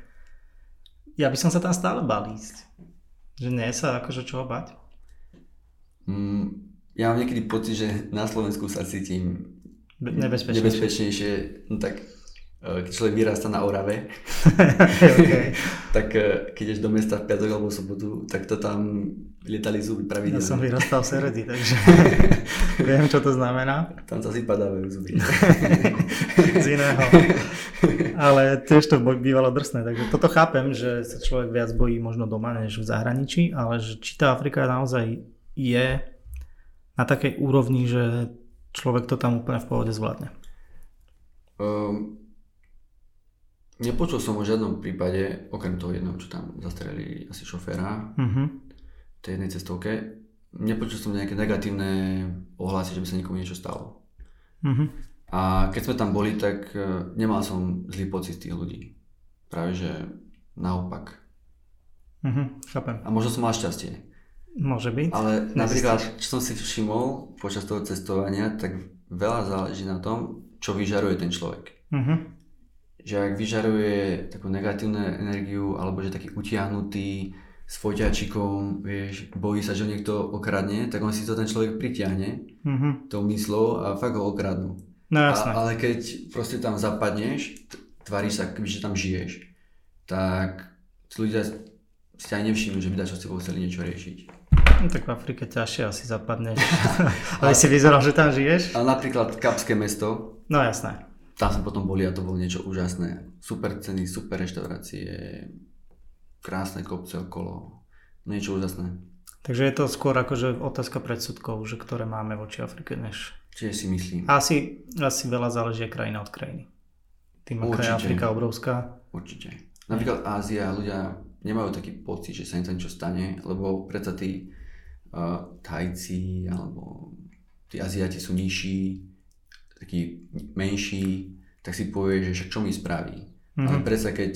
ja by som sa tam stále bal ísť. Že nie sa akože čoho bať? Mm, ja mám niekedy pocit, že na Slovensku sa cítim nebezpečnejšie. nebezpečnejšie. No tak Eh, keď človek vyrastá na Orave, okay. tak eh, keď ideš do mesta v piatok alebo v sobotu, tak to tam lietali zuby pravidelne. Ja som vyrastal v Seredi, takže viem, čo to znamená. Tam sa si padávajú zuby. Z iného. Ale tiež to bývalo drsné, takže toto chápem, že sa človek viac bojí možno doma než v zahraničí, ale že či tá Afrika naozaj je na takej úrovni, že človek to tam úplne v pohode zvládne. Um, Nepočul som o žiadnom prípade, okrem toho jedného, čo tam zastrelili asi šoféra uh-huh. tej jednej cestovke, nepočul som nejaké negatívne ohlasy, že by sa nikomu niečo stalo. Uh-huh. A keď sme tam boli, tak e, nemal som zlý pocit tých ľudí. Práve že naopak. Uh-huh, chápem. A možno som mal šťastie. Môže byť. Ale napríklad, čo som si všimol počas toho cestovania, tak veľa záleží na tom, čo vyžaruje ten človek. Uh-huh že ak vyžaruje takú negatívnu energiu alebo že taký utiahnutý s foťačikom, vieš, bojí sa, že ho niekto okradne, tak on si to ten človek pritiahne mm-hmm. tou myslou a fakt ho okradnú. No jasné. A, ale keď proste tam zapadneš, tváriš sa, že tam žiješ, tak ľudia si aj nevšimnú, že by dačo s tebou chceli niečo riešiť. No, tak v Afrike ťažšie asi zapadneš. ale si vyzeral, že tam žiješ? A napríklad Kapské mesto. No jasné tam sme potom boli a to bolo niečo úžasné. Super ceny, super reštaurácie, krásne kopce okolo, niečo úžasné. Takže je to skôr akože otázka predsudkov, že ktoré máme voči Afrike, než... Čiže si myslím. Asi, asi veľa záleží krajina od krajiny. Tým, aká je Afrika obrovská. Určite. Napríklad Ázia, ľudia nemajú taký pocit, že sa im to niečo stane, lebo predsa tí Thajci alebo tí Aziati sú nižší, takí menší, tak si povie, že však čo mi spraví. Mm-hmm. Ale predsa keď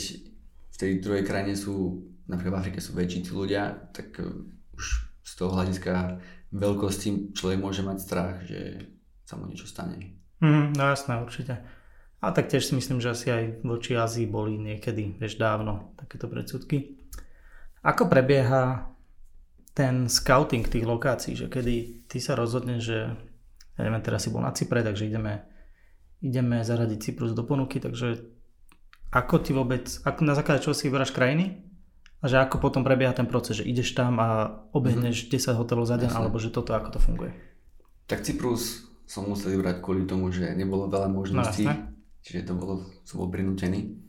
v tej druhej krajine sú, napríklad v Afrike sú väčší tí ľudia, tak uh, už z toho hľadiska veľkosti človek môže mať strach, že sa mu niečo stane. Mm, no jasné, určite. A tak tiež si myslím, že asi aj voči Ázii boli niekedy, vieš, dávno takéto predsudky. Ako prebieha ten scouting tých lokácií, že kedy ty sa rozhodneš, že ja neviem, teraz si bol na Cypre, takže ideme, ideme zaradiť Cyprus do ponuky, takže ako ty vôbec, ako na základe čoho si vyberáš krajiny a že ako potom prebieha ten proces, že ideš tam a obehneš mm-hmm. 10 hotelov za deň, Jasne. alebo že toto, ako to funguje? Tak Cyprus som musel vybrať kvôli tomu, že nebolo veľa možností, no, čiže to bolo, som bol prinútený.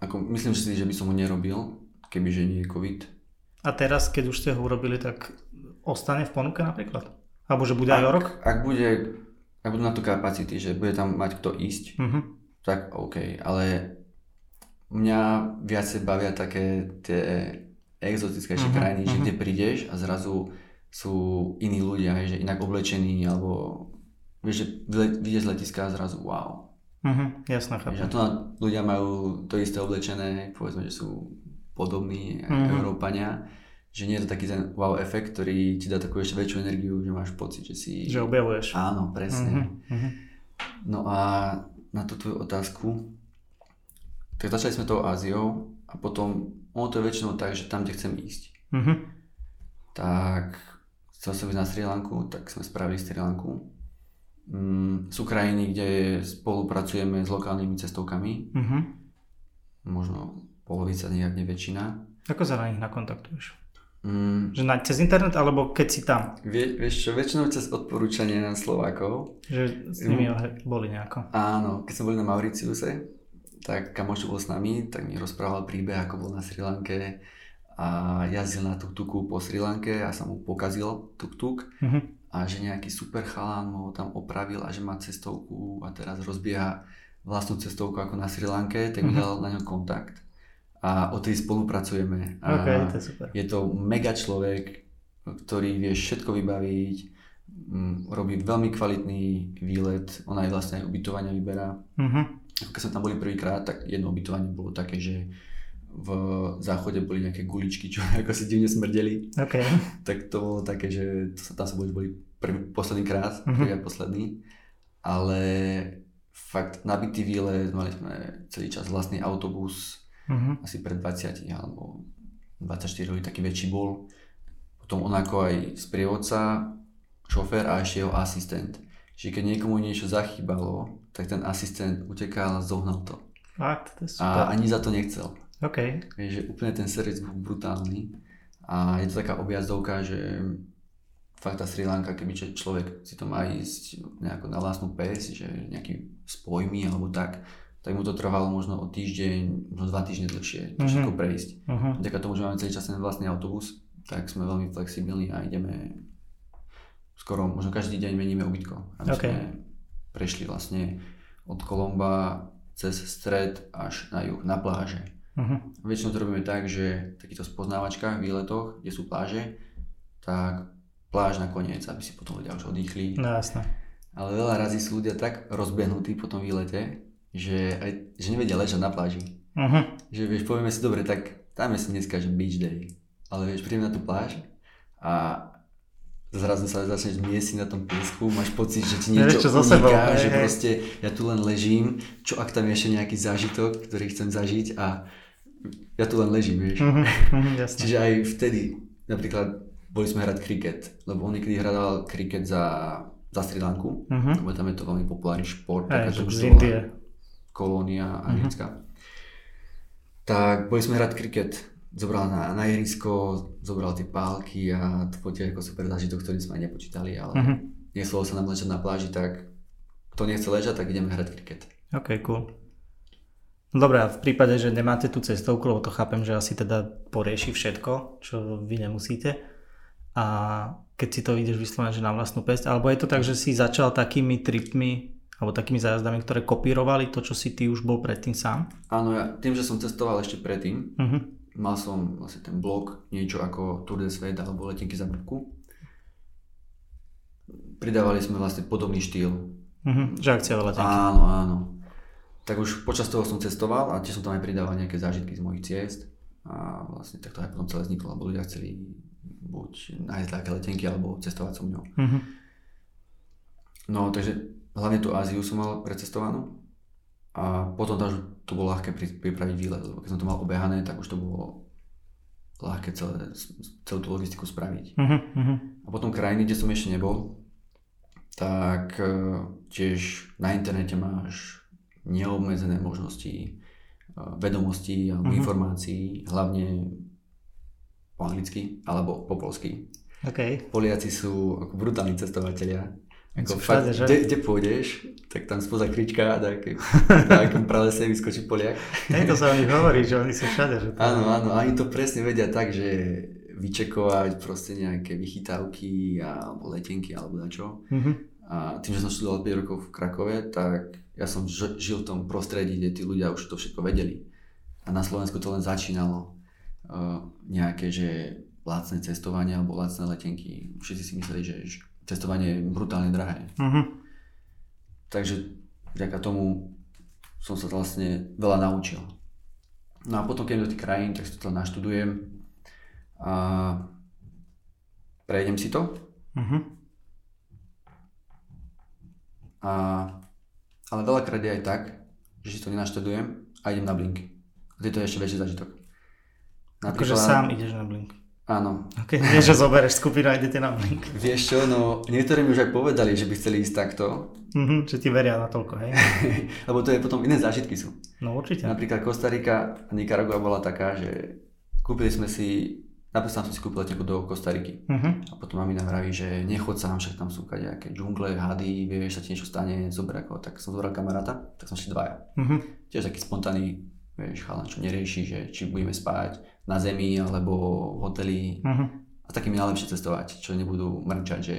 Ako, myslím si, že by som ho nerobil, kebyže nie je COVID, a teraz, keď už ste ho urobili, tak ostane v ponuke napríklad? Alebo že bude ak, aj o rok? Ak bude, ak budú na to kapacity, že bude tam mať kto ísť, uh-huh. tak OK. Ale mňa viacej bavia také tie exotickejšie uh-huh. krajiny, uh-huh. že mhm. kde prídeš a zrazu sú iní ľudia, že inak oblečení, alebo vieš, že vyjde z letiska a zrazu wow. Uh-huh, jasné, chápem. Že to ľudia majú to isté oblečené, povedzme, že sú podobní mm-hmm. Európania, že nie je to taký ten wow efekt, ktorý ti dá takú ešte väčšiu energiu, že máš pocit, že si... Že objavuješ. Áno, presne. Mm-hmm. No a na tú tvoju otázku, tak začali sme tou Áziou a potom ono to je väčšinou tak, že tam, kde chcem ísť. Mm-hmm. Tak chcel som ísť na Sri Lanku, tak sme spravili Sri Lanku. Mm, sú krajiny, kde spolupracujeme s lokálnymi cestovkami. Mm-hmm. Možno polovica, nejak nie väčšina. Ako sa na nich nakontaktuješ? Mm. Že na, cez internet, alebo keď si tam? Vie, vieš čo, väčšinou cez odporúčanie na Slovákov. Že s nimi mm. boli nejako. Áno, keď sme boli na Mauriciuse, tak kamoš bol s nami, tak mi rozprával príbeh, ako bol na Sri Lanke a jazdil na tuk-tuku po Sri Lanke a sa mu pokazil tuk-tuk mm-hmm. a že nejaký super chalán ho tam opravil a že má cestovku a teraz rozbieha vlastnú cestovku ako na Sri Lanke, tak mi mm-hmm. dal na ňo kontakt a o tej spolupracujeme. A okay, to je, super. je to mega človek, ktorý vie všetko vybaviť, robí veľmi kvalitný výlet, on aj vlastne aj ubytovania vyberá. Uh-huh. Keď sme tam boli prvýkrát, tak jedno ubytovanie bolo také, že v záchode boli nejaké guličky, čo ako si divne smrdeli. Okay. tak to bolo také, že tam sa boli, boli prvý, posledný krát, uh-huh. prvý a posledný. Ale fakt nabitý výlet, mali sme celý čas vlastný autobus, uh-huh. asi pred 20 alebo 24 ľudí, taký väčší bol. Potom on ako aj sprievodca, šofér a ešte jeho asistent. Čiže keď niekomu niečo zachýbalo, tak ten asistent utekal a zohnal to. Fakt, to je super. A ani za to nechcel. OK. Vieš, že úplne ten servis bol brutálny. A je to taká objazdovka, že fakt tá Sri Lanka, keby človek si to má ísť nejako na vlastnú pes, že nejaký spojmi alebo tak, tak mu to trvalo možno o týždeň, možno dva týždne dlhšie, to všetko prejsť. Uh-huh. Vďaka tomu, že máme celý čas ten vlastný autobus, tak sme veľmi flexibilní a ideme skoro, možno každý deň meníme ubytko. Aby okay. sme prešli vlastne od Kolomba cez stred až na juh, na pláže. Uh-huh. Väčšinou to robíme tak, že v takýchto spoznávačkách, výletoch, kde sú pláže, tak pláž nakoniec, aby si potom ľudia už oddychli. No jasné. Ale veľa razy sú ľudia tak rozbehnutí po tom výlete, že, aj, že nevedia ležať na pláži. Uh-huh. Že vieš, povieme si, dobre, tak dáme si dneska, že beach day. Ale vieš, prídeme na tú pláž a zrazu sa začneš miesiť na tom piesku, máš pocit, že ti niečo čo uniká, že hej. proste ja tu len ležím, čo ak tam je ešte nejaký zážitok, ktorý chcem zažiť a ja tu len ležím, vieš. Uh-huh, Čiže aj vtedy, napríklad, boli sme hrať kriket, lebo on niekedy hral kriket za, za Sri Lanku, uh-huh. lebo tam je to veľmi populárny šport. Hey, z Indie kolónia anglická. Mm-hmm. Tak boli sme hrať kriket, zobral na, na ihrisko, zobral tie pálky a to bol tiež ako super zážitok, ktorý sme aj nepočítali, ale mm-hmm. nechcelo sa nám ležať na pláži, tak kto nechce ležať, tak ideme hrať kriket. Ok, cool. Dobre, a v prípade, že nemáte tú cestovku, lebo to chápem, že asi teda porieši všetko, čo vy nemusíte. A keď si to ideš vyslovene, že na vlastnú pesť, alebo je to tak, že si začal takými tripmi alebo takými zájazdami, ktoré kopírovali to, čo si ty už bol predtým sám? Áno, ja tým, že som cestoval ešte predtým, uh-huh. mal som vlastne ten blog, niečo ako Tour de Svet alebo letenky za brvku. Pridávali sme vlastne podobný štýl. Mm-hmm, že akcia letenky. Áno, áno. Tak už počas toho som cestoval a tiež som tam aj pridával nejaké zážitky z mojich ciest. A vlastne tak to aj potom celé vzniklo, lebo ľudia chceli buď nájsť také letenky alebo cestovať so mňou. Mm-hmm. No, takže hlavne tú Áziu som mal precestovanú a potom to, to bolo ľahké pripraviť výlet, lebo keď som to mal obehané, tak už to bolo ľahké celé, celú tú logistiku spraviť. Uh-huh, A potom krajiny, kde som ešte nebol, tak e, tiež na internete máš neobmedzené možnosti e, vedomostí alebo uh-huh. informácií, hlavne po anglicky alebo po polsky. Okay. Poliaci sú brutálni cestovatelia ako všade, fakt, kde, kde pôjdeš, tak tam spoza krička, tak na akom pralese vyskočí Poliak. Hej, to sa o nich hovorí, že oni sú všade. Že to... Áno, áno, a oni to presne vedia tak, že vyčekovať proste nejaké vychytávky alebo letenky alebo čo. Mm-hmm. A tým, že som študoval 5 rokov v Krakove, tak ja som žil v tom prostredí, kde tí ľudia už to všetko vedeli. A na Slovensku to len začínalo. Uh, nejaké, že lacné cestovanie alebo lacné letenky. Všetci si mysleli, že cestovanie je brutálne drahé. Uh-huh. Takže vďaka tomu som sa vlastne veľa naučil. No a potom, keď do tých krajín, tak si to naštudujem a prejdem si to. Uh-huh. A, ale veľakrát je aj tak, že si to nenaštudujem a idem na blink. A to je ešte väčší zažitok. Akože sám ideš na blink. Áno. Ok, vieš, že zoberieš skupinu a idete na blink. Vieš čo, no niektorí mi už aj povedali, že by chceli ísť takto. Mm-hmm, že ti veria na toľko, hej? Lebo to je potom iné zážitky sú. No určite. Napríklad Kostarika a Nicaragua bola taká, že kúpili sme si, napríklad som si kúpil letenku do Kostariky. Mm-hmm. A potom mamina vraví, že nechod sám, však tam sú nejaké džungle, hady, vieš, sa ti niečo stane, zober ako, tak som zobral kamaráta, tak som si dvaja. Mm-hmm. Tiež taký spontánny, vieš, chalan, čo nerieši, že či budeme spať, na zemi alebo v hoteli uh-huh. a takými najlepšie cestovať, čo nebudú mrčať, že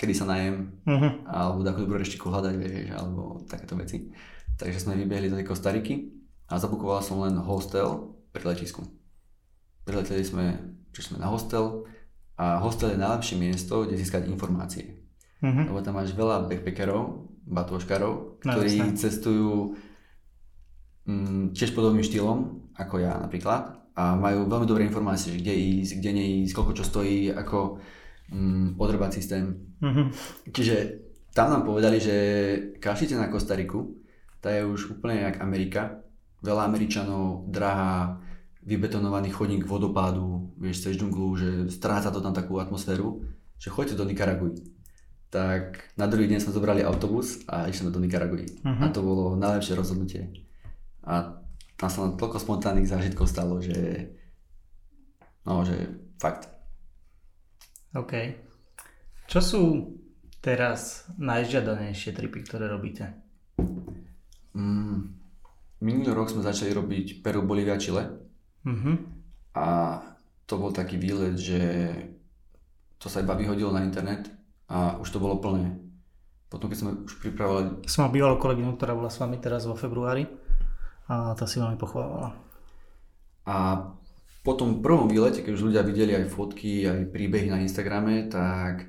kedy sa najem, uh-huh. alebo takú dobrú reštiku hľadať, vieš, alebo takéto veci. Takže sme vybehli do tej Kostariky a zabukoval som len hostel pri letisku. Prileteli sme, prišli sme na hostel a hostel je najlepšie miesto, kde získať informácie. Uh-huh. Lebo tam máš veľa backpackerov, batôžkarov, ktorí no, cestujú mm, tiež podobným štýlom ako ja napríklad a majú veľmi dobré informácie, že kde ísť, kde neísť, koľko čo stojí, ako mm, odrbať systém. Mm-hmm. Čiže tam nám povedali, že kašite na Kostariku, tá je už úplne jak Amerika. Veľa Američanov, drahá, vybetonovaný chodník vodopádu, vieš, cez džunglu, že stráca to tam takú atmosféru, že choďte do Nikaraguj. Tak na druhý deň sme zobrali autobus a išli sme do Nikaraguj. Uh-huh. A to bolo najlepšie rozhodnutie. A tam sa nám toľko spontánnych zážitkov stalo, že no, že fakt. OK. Čo sú teraz najžiadanejšie tripy, ktoré robíte? Mm, minulý rok sme začali robiť Peru, Bolívia, Chile. Mm-hmm. A to bol taký výlet, že to sa iba vyhodilo na internet a už to bolo plné. Potom keď sme už pripravovali... Som mal bývalú kolegyňu, ktorá bola s vami teraz vo februári a tá si veľmi pochvávala. A po tom prvom výlete, keď už ľudia videli aj fotky, aj príbehy na Instagrame, tak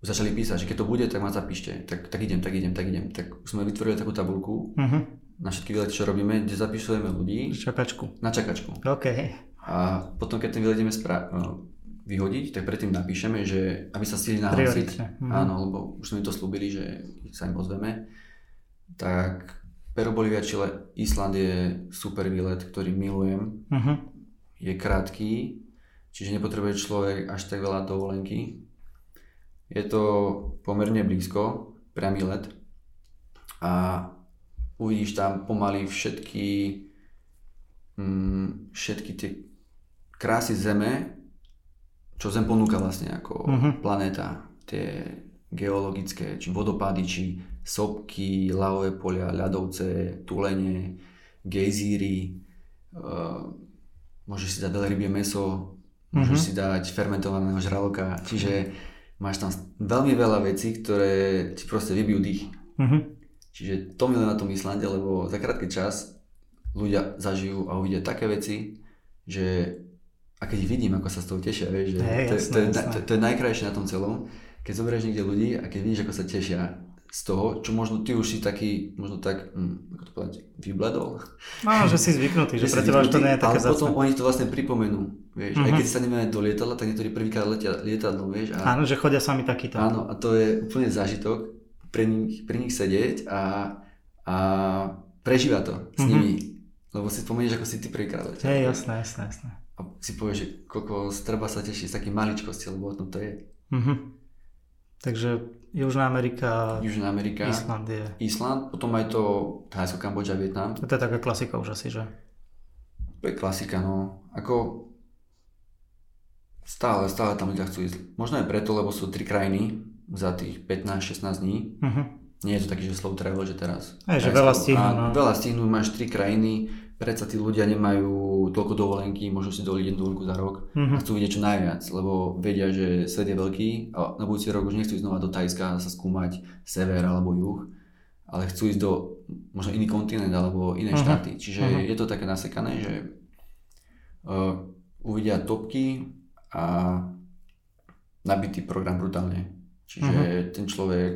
začali písať, že keď to bude, tak ma zapíšte. Tak, tak idem, tak idem, tak idem. Tak sme vytvorili takú tabulku uh-huh. na všetky výlety, čo robíme, kde zapíšujeme ľudí. Čakačku. Na čakačku. OK. A potom, keď ten výlet ideme spra- no, vyhodiť, tak predtým napíšeme, že aby sa stihli nahlásiť. Uh-huh. Áno, lebo už sme to slúbili, že sa im ozveme. Tak Peru, Bolívia, Chile, Island je super výlet, ktorý milujem. Uh-huh. Je krátky, čiže nepotrebuje človek až tak veľa dovolenky. Je to pomerne blízko, priamy let. A uvidíš tam pomaly všetky, mm, všetky tie krásy Zeme, čo Zem ponúka vlastne ako uh-huh. planéta. Tie geologické, či vodopády, či sopky, lavové polia, ľadovce, tulene, gejzíry, uh, môžeš si dať rybie meso, môžeš mm-hmm. si dať fermentovaného žraloka, čiže máš tam veľmi veľa vecí, ktoré ti proste vybijú dých. Mm-hmm. Čiže to milujem na tom Islande, lebo za krátky čas ľudia zažijú a uvidia také veci, že a keď vidím, ako sa z toho tešia, vieš, že hey, to, jasné, to, je, jasné. to, to je najkrajšie na tom celom, keď zoberieš niekde ľudí a keď vidíš, ako sa tešia z toho, čo možno ty už si taký, možno tak, hm, ako to povedať, vybledol. No, že si zvyknutý, že, pre teba to nie je také Ale potom oni to vlastne pripomenú, vieš, mm-hmm. aj keď sa nemáme do lietadla, tak niektorí prvýkrát letia lietadlo, vieš. A, áno, že chodia sami takýto. Áno, a to je úplne zážitok pre nich, pre nich sedieť a, a prežíva to s mm-hmm. nimi. Lebo si spomenieš, ako si ty prvýkrát letel. Hej, jasné, jasné, jasné. A si povieš, že koľko treba sa teší z takých maličkosti, lebo o tom to je. Mm-hmm. Takže Južná Amerika, Južná Amerika, Island je... Island, potom aj to Thajsko, Kambodža, Vietnam. To je taká klasika už asi, že? To je klasika, no. Ako stále, stále tam ľudia chcú ísť. Možno aj preto, lebo sú tri krajiny za tých 15-16 dní. Uh-huh. Nie je to taký, že slow travel, že teraz. Aj, že veľa stihnú. No. Veľa stihnú, máš tri krajiny, predsa tí ľudia nemajú toľko dovolenky, môžu si dovoliť jednu dovolenku za rok uh-huh. a chcú vidieť čo najviac, lebo vedia, že svet je veľký a na budúci rok už nechcú ísť znova do Tajska sa skúmať sever alebo juh, ale chcú ísť do možno iný kontinent alebo iné uh-huh. štáty. Čiže uh-huh. je to také nasekané, že uh, uvidia topky a nabitý program brutálne. Čiže uh-huh. ten človek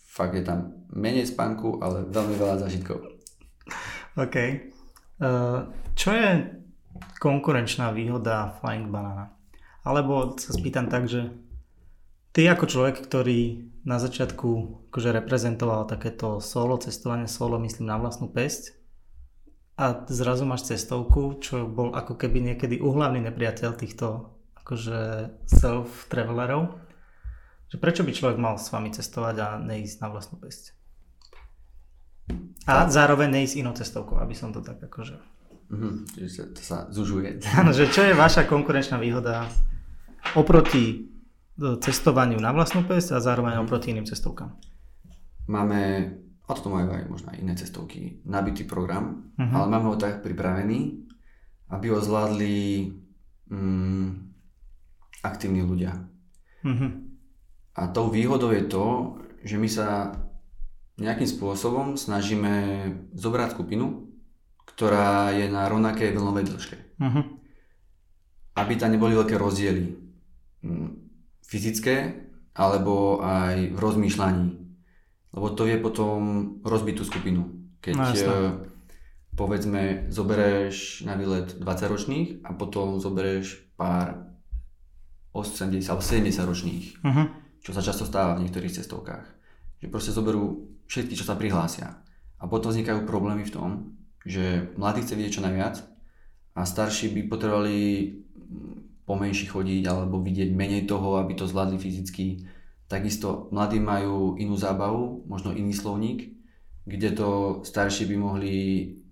fakt je tam menej spánku, ale veľmi veľa zážitkov. OK. Uh, čo je konkurenčná výhoda Flying Banana? Alebo sa spýtam tak, že ty ako človek, ktorý na začiatku akože reprezentoval takéto solo cestovanie, solo myslím na vlastnú pesť a zrazu máš cestovku, čo bol ako keby niekedy uhlavný nepriateľ týchto akože self-travelerov, že prečo by človek mal s vami cestovať a neísť na vlastnú pesť? A zároveň neísť inou cestovkou, aby som to tak akože... Mm-hmm, čiže to sa zužuje. Áno, že čo je vaša konkurenčná výhoda oproti e, cestovaniu na vlastnú pesť a zároveň mm-hmm. oproti iným cestovkám? Máme, a toto majú aj možno aj iné cestovky, nabitý program, mm-hmm. ale máme ho tak pripravený, aby ho zvládli mm, aktívni ľudia. Mm-hmm. A tou výhodou je to, že my sa nejakým spôsobom snažíme zobrať skupinu, ktorá je na rovnakej vlnovej dĺžke. Uh-huh. Aby tam neboli veľké rozdiely mm, fyzické alebo aj v rozmýšľaní. Lebo to vie potom rozbiť tú skupinu. Keď no, povedzme zoberieš na výlet 20 ročných a potom zoberieš pár 80 alebo 70 ročných, uh-huh. čo sa často stáva v niektorých cestovkách. Že proste zoberú všetky, čo sa prihlásia. A potom vznikajú problémy v tom, že mladí chce vidieť čo najviac a starší by potrebovali mm, pomenší chodiť alebo vidieť menej toho, aby to zvládli fyzicky. Takisto mladí majú inú zábavu, možno iný slovník, kde to starší by mohli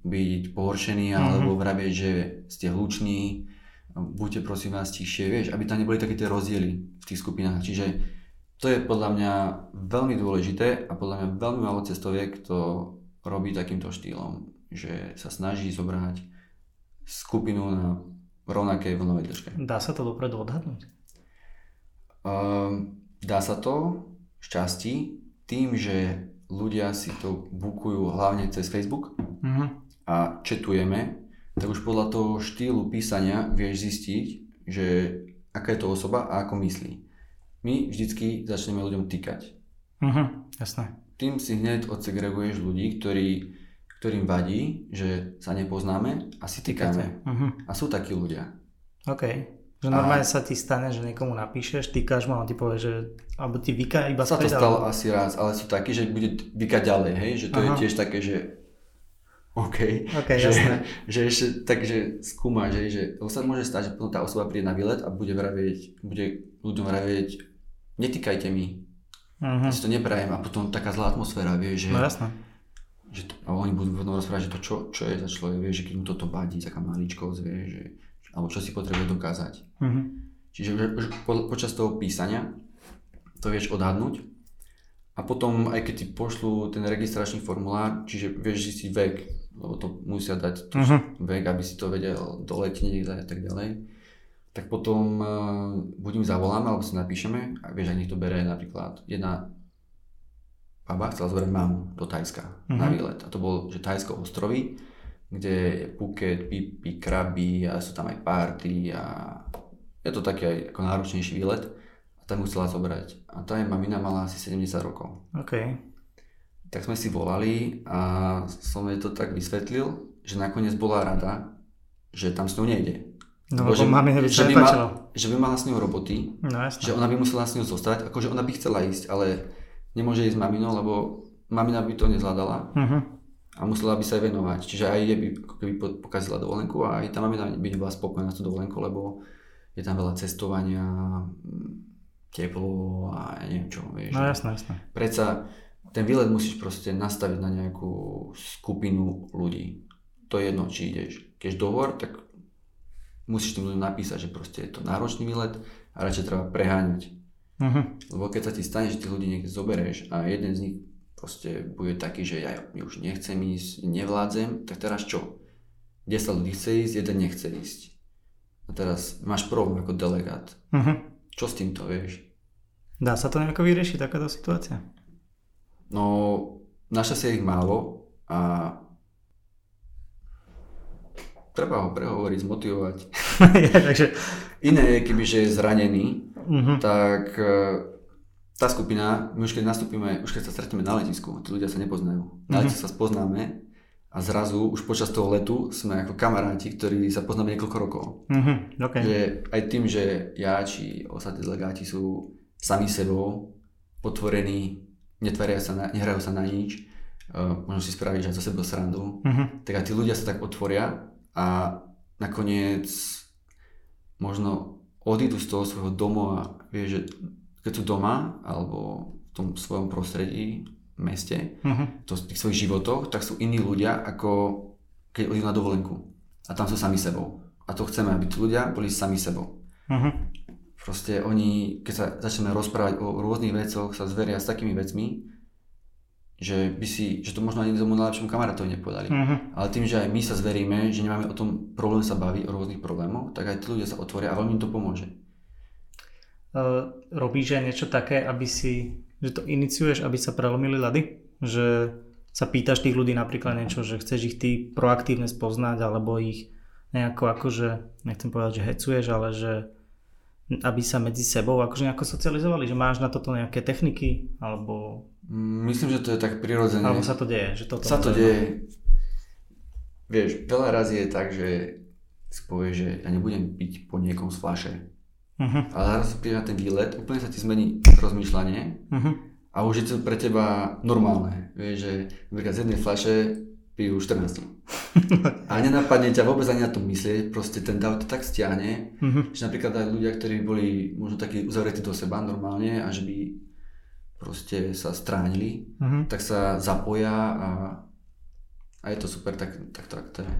byť pohoršení mm-hmm. alebo vravieť, že ste hluční, buďte prosím vás tichšie, vieš, aby tam neboli také tie rozdiely v tých skupinách. Čiže to je podľa mňa veľmi dôležité a podľa mňa veľmi málo cestoviek to robí takýmto štýlom, že sa snaží zobrať skupinu na rovnakej vlnovej dĺžke. Dá sa to dopredu odhadnúť? Uh, dá sa to šťastí tým, že ľudia si to bukujú hlavne cez Facebook uh-huh. a četujeme, tak už podľa toho štýlu písania vieš zistiť, že aká je to osoba a ako myslí my vždycky začneme ľuďom týkať. Uh-huh, jasné. Tým si hneď odsegreguješ ľudí, ktorí, ktorým vadí, že sa nepoznáme a si týkame. Uh-huh. A sú takí ľudia. OK. Že normálne a... sa ti stane, že niekomu napíšeš, týkaš mu a on ti povie, že alebo ti vyká iba Sa to stalo ale... asi raz, ale sú takí, že bude vykať ďalej, hej? Že to uh-huh. je tiež také, že OK, okay že, jasné. že ešte takže skúma, že, že sa môže stať, že potom tá osoba príde na výlet a bude vravieť, bude ľuďom vravieť, netýkajte mi, uh-huh. si to neprajem a potom taká zlá atmosféra, vieš, že, no, jasné. že to, a oni budú potom rozprávať, že to čo, čo je za človek, vieš, že keď mu toto vadí, taká maličkosť, vieš, že, alebo čo si potrebuje dokázať. Uh-huh. Čiže už po, počas toho písania to vieš odhadnúť a potom aj keď ti pošlú ten registračný formulár, čiže vieš zistiť vek, lebo to musia dať uh-huh. vek, aby si to vedel do letní a tak ďalej tak potom uh, buď im zavoláme, alebo si napíšeme a vieš, aj nech to bere napríklad jedna baba chcela zobrať mamu do Tajska mm-hmm. na výlet a to bol, že Tajsko ostrovy, kde je Phuket, Pipi, kraby a sú tam aj party a je to taký aj ako náročnejší výlet. A tam musela zobrať. A tá je mamina mala asi 70 rokov. OK. Tak sme si volali a som jej to tak vysvetlil, že nakoniec bola rada, že tam s ňou nejde. No lebo že, by že, by ma, že by mala s ňou roboty, no, že ona by musela s ňou zostať, akože ona by chcela ísť, ale nemôže ísť s maminou, lebo mamina by to nezvládala uh-huh. a musela by sa aj venovať. Čiže aj je by keby pokazila dovolenku a aj tá mamina by nebola spokojná s tú dovolenku, lebo je tam veľa cestovania, teplo a ja neviem čo. Vieš, no jasné, jasné. Predsa ten výlet musíš proste nastaviť na nejakú skupinu ľudí. To je jedno, či ideš. Keď dohovor, tak musíš tým ľuďom napísať, že proste je to náročný výlet a radšej treba preháňať. Uh-huh. Lebo keď sa ti stane, že tých ľudí niekde zoberieš a jeden z nich proste bude taký, že ja už nechcem ísť, nevládzem, tak teraz čo? 10 ľudí chce ísť, jeden nechce ísť. A teraz máš problém ako delegát. Uh-huh. Čo s týmto, vieš? Dá sa to nejako vyriešiť, takáto situácia? No, našťastie ich málo a treba ho prehovoriť, zmotivovať. ja, takže... Iné je, kebyže je zranený, uh-huh. tak e, tá skupina, my už keď nastúpime, už keď sa stretneme na letisku, tí ľudia sa nepoznajú. Na uh-huh. letisku sa spoznáme a zrazu už počas toho letu sme ako kamaráti, ktorí sa poznáme niekoľko rokov. Uh-huh. Okay. Že aj tým, že ja či ostatní delegáti sú sami sebou, potvorení, netvaria sa na, nehrajú sa na nič, uh, možno si spraviť aj zo seba srandu, uh-huh. tak aj tí ľudia sa tak otvoria a nakoniec možno odídu z toho svojho domova, vieš, že keď sú doma alebo v tom svojom prostredí, meste, uh-huh. to, v tých svojich životoch, tak sú iní ľudia, ako keď odídu na dovolenku. A tam sú sami sebou. A to chceme, aby tí ľudia boli sami sebou. Uh-huh. Proste oni, keď sa začneme rozprávať o rôznych vecoch, sa zveria s takými vecmi, že by si, že to možno ani tomu najlepšiemu kamarátovi nepovedali. Uh-huh. Ale tým, že aj my sa zveríme, že nemáme o tom problém sa baviť, o rôznych problémoch, tak aj tí ľudia sa otvoria a veľmi im to pomôže. Uh, robíš aj niečo také, aby si, že to iniciuješ, aby sa prelomili ľady? Že sa pýtaš tých ľudí napríklad niečo, že chceš ich ty proaktívne spoznať, alebo ich nejako akože, nechcem povedať, že hecuješ, ale že aby sa medzi sebou akože nejako socializovali, že máš na toto nejaké techniky, alebo... Myslím, že to je tak prirodzené. Alebo sa to deje, že toto... Sa to deje. Vieš, veľa razy je tak, že si povie, že ja nebudem piť po niekom z flaše. Uh-huh. Ale raz príde na ten výlet, úplne sa ti zmení rozmýšľanie uh-huh. a už je to pre teba normálne. Vieš, že napríklad z jednej flaše pijú 14. A nenapadne ťa vôbec ani na to myslieť, proste ten dav to tak stiahne, mm-hmm. že napríklad aj ľudia, ktorí boli možno takí uzavretí do seba normálne a že by proste sa stránili, mm-hmm. tak sa zapoja a, a je to super, tak, tak, tak to je.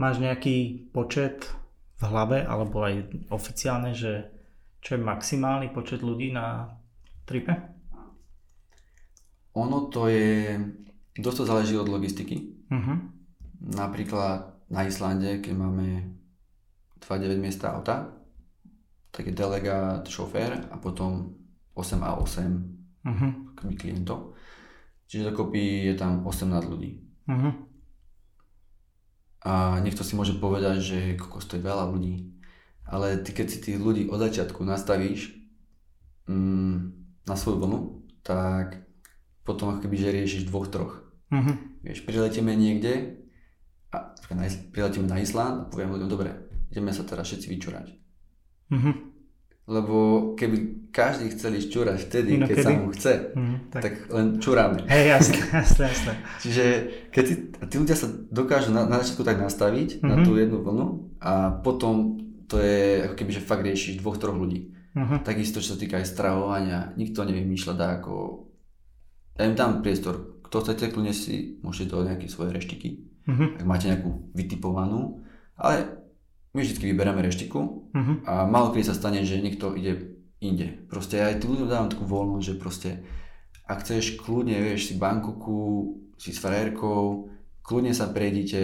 Máš nejaký počet v hlave, alebo aj oficiálne, že čo je maximálny počet ľudí na tripe? Ono to je, dosť to záleží od logistiky. Uh-huh. Napríklad na Islande, keď máme 2-9 miesta auta, tak je delegát, šofér a potom 8 a 8 uh-huh. klientov. Čiže dokopy je tam 18 ľudí. Uh-huh. A niekto si môže povedať, že kokos to je veľa ľudí. Ale ty keď si tých ľudí od začiatku nastavíš mm, na svoju vlnu, tak potom ako keby že riešiš dvoch, troch. Uh-huh. Vieš, priletieme niekde, a priletieme na Island a poviem ľuďom, dobre, ideme sa teraz všetci vyčúrať. Uh-huh. Lebo keby každý chcel ísť čúrať vtedy, no, keď kedy? sa mu chce, uh-huh, tak... tak len čúrame. Hej, jasné, jasné, jasné. Čiže keď tí, tí ľudia sa dokážu na, na začiatku tak nastaviť uh-huh. na tú jednu vlnu a potom to je ako keby, že fakt riešiš dvoch, troch ľudí. Uh-huh. Takisto, čo sa týka aj stravovania, nikto nevymýšľa dá ako... Ja im dám priestor, kto chcete, kľudne si môžete do nejaké svoje reštiky, uh-huh. ak máte nejakú vytipovanú, ale my vždy vyberieme reštiku uh-huh. a malo kedy sa stane, že niekto ide inde. Proste aj tu ľuďom dávam takú voľnosť, že proste ak chceš kľudne, vieš, si Bangkoku, si s frérkou, kľudne sa prejdite,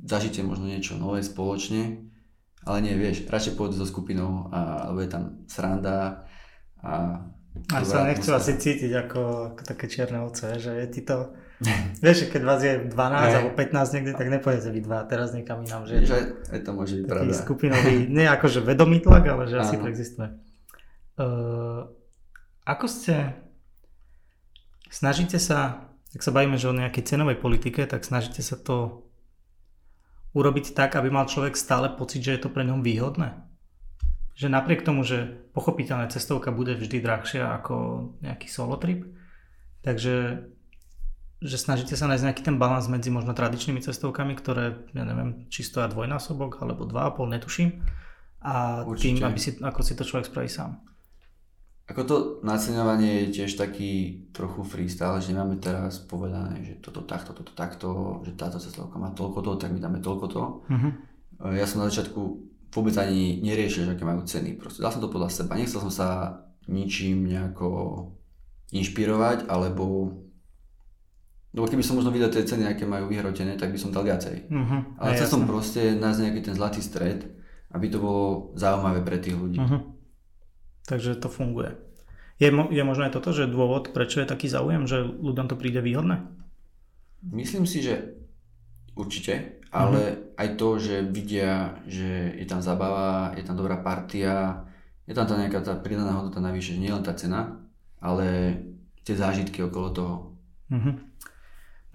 zažite možno niečo nové spoločne, ale nie, vieš, radšej pôjdu so skupinou, a, alebo je tam sranda a a sa nechcú asi cítiť ako, ako také čierne ovce, že je ti to... Vieš, keď vás je 12 hey. alebo 15 niekde, tak nepojete vy dva teraz niekam inám. Že, že aj to môže byť pravda. skupinový, nie akože vedomý tlak, ale že asi to existuje. Uh, ako ste, snažíte sa, ak sa bavíme že o nejakej cenovej politike, tak snažíte sa to urobiť tak, aby mal človek stále pocit, že je to pre ňom výhodné? Že napriek tomu, že pochopiteľne cestovka bude vždy drahšia ako nejaký solo trip, takže že snažíte sa nájsť nejaký ten balans medzi možno tradičnými cestovkami, ktoré, ja neviem, či stoja dvojnásobok alebo dva a pol, netuším, a Určite. tým, aby si, ako si to človek spraví sám. Ako to naceňovanie je tiež taký trochu freestyle, že nemáme teraz povedané, že toto takto, toto takto, že táto cestovka má toľko to, tak my dáme toľko to. Uh-huh. Ja som na začiatku vôbec ani neriešil, že aké majú ceny. Proste dal som to podľa seba. Nechcel som sa ničím nejako inšpirovať, alebo lebo keby som možno videl tie ceny, aké majú vyhrotené, tak by som dal viacej. Uh-huh. Ale chcel som proste nájsť nejaký ten zlatý stred, aby to bolo zaujímavé pre tých ľudí. Uh-huh. Takže to funguje. Je, je možno aj toto, že dôvod, prečo je taký záujem, že ľuďom to príde výhodné? Myslím si, že určite, ale uh-huh. aj to, že vidia, že je tam zabava, je tam dobrá partia, je tam tá nejaká tá pridaná hodnota navyše, nie len tá cena, ale tie zážitky okolo toho. Uh-huh.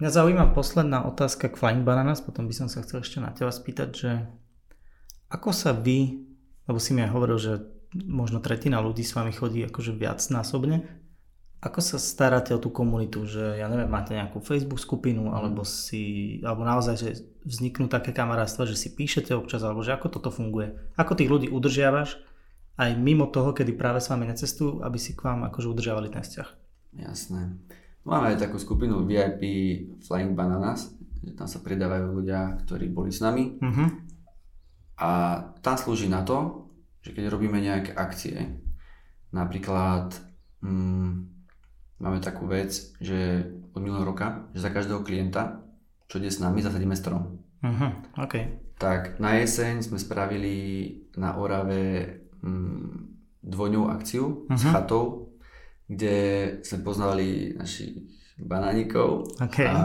Mňa zaujíma posledná otázka k Flying Bananas, potom by som sa chcel ešte na teba spýtať, že ako sa vy, lebo si mi aj hovoril, že možno tretina ľudí s vami chodí akože viac násobne, ako sa staráte o tú komunitu, že ja neviem, máte nejakú Facebook skupinu, mhm. alebo si, alebo naozaj, že vzniknú také kamarátstva, že si píšete občas, alebo že ako toto funguje? Ako tých ľudí udržiavaš aj mimo toho, kedy práve s vami necestujú, aby si k vám akože udržiavali ten vzťah? Jasné. Máme aj takú skupinu VIP Flying Bananas, že tam sa pridávajú ľudia, ktorí boli s nami. Uh-huh. A tam slúži na to, že keď robíme nejaké akcie, napríklad mm, máme takú vec, že od minulého roka, že za každého klienta, čo ide s nami, zasadíme strom. Uh-huh. Okay. Tak na jeseň sme spravili na Orave mm, dvojňovú akciu uh-huh. s chatou kde sme poznali našich banánikov okay. a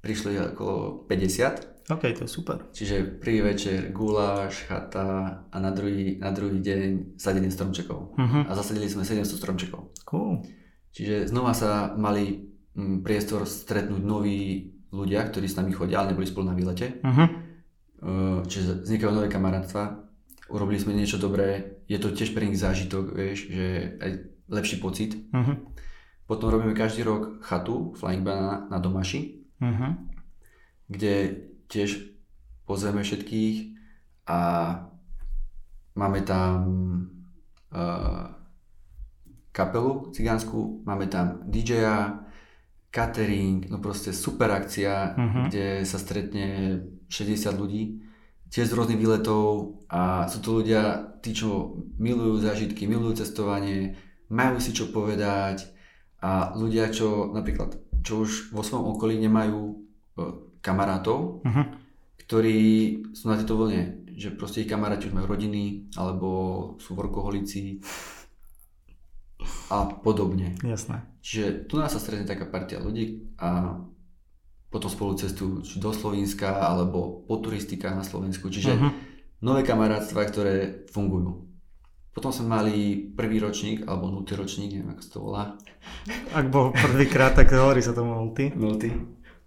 prišli okolo 50. OK, to je super. Čiže prvý večer guláš, chata a na druhý, na druhý deň sadenie stromčekov. Uh-huh. A zasadili sme 700 stromčekov. Cool. Čiže znova sa mali mm, priestor stretnúť noví ľudia, ktorí s nami chodia, ale neboli spolu na výlete. Uh-huh. Čiže vznikajú nové kamarátstva. Urobili sme niečo dobré. Je to tiež pre nich zážitok, vieš, že aj lepší pocit. Uh-huh. Potom robíme každý rok chatu Flying Banana na Domaši, uh-huh. kde tiež pozveme všetkých a máme tam uh, kapelu cigánsku, máme tam DJ-a, catering, no proste super akcia, uh-huh. kde sa stretne 60 ľudí, tiež z rôznych výletov a sú to ľudia, tí, čo milujú zážitky, milujú cestovanie, majú si čo povedať a ľudia, čo napríklad, čo už vo svojom okolí nemajú e, kamarátov, uh-huh. ktorí sú na tejto vlne, že proste ich kamaráti už majú rodiny, alebo sú workoholici a podobne. Jasné. Čiže tu nás sa stretne taká partia ľudí a potom spolu cestujú do Slovenska alebo po turistikách na Slovensku. Čiže uh-huh. nové kamarátstva, ktoré fungujú. Potom sme mali prvý ročník, alebo nultý ročník, neviem ako sa to volá. Ak bol prvýkrát, tak hovorí sa tomu nultý. Nultý.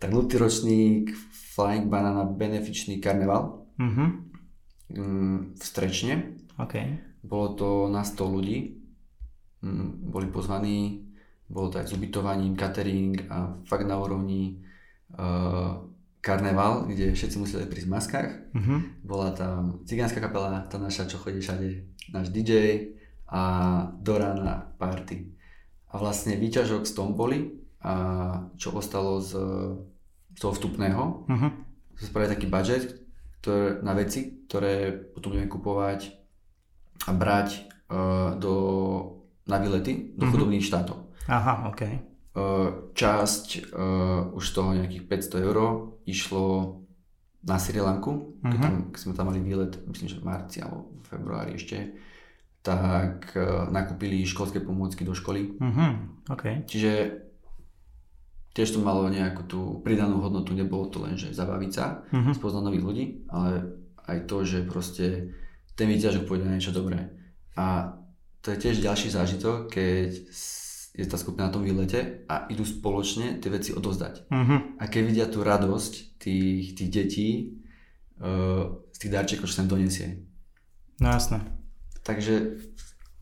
Tak nultý ročník Flying Banana benefičný karneval uh-huh. v Strečne. Okay. Bolo to na 100 ľudí. Mm, boli pozvaní, bolo to aj s ubytovaním, catering a fakt na úrovni uh, karneval, kde všetci museli prísť v maskách. Uh-huh. Bola tam cigánska kapela, tá naša, čo chodí všade, náš DJ a do rána party. A vlastne výťažok z tomboli, a čo ostalo z, z toho vstupného, uh-huh. sme spravili taký budget ktoré, na veci, ktoré potom budeme kupovať a brať uh, do, na výlety do uh-huh. chudobných štátov. Aha, okay. Eh, časť uh, už z toho nejakých 500 eur išlo na Sri Lanku, keď, mhm. tam, keď sme tam mali výlet, myslím, že v marci alebo v februári ešte, tak uh, nakúpili školské pomôcky do školy. Uh-huh. Okay. Čiže tiež to malo nejakú tú pridanú hodnotu, nebolo to len, že zabaviť sa, uh-huh. spoznať nových ľudí, ale aj to, že proste ten výťažok pôjde na niečo dobré. A to je tiež ďalší zážitok, keď je tá skupina na tom výlete a idú spoločne tie veci odozdať. Uh-huh. A keď vidia tú radosť tých, tých detí uh, z tých darčekov, čo sem donesie. No jasné. Takže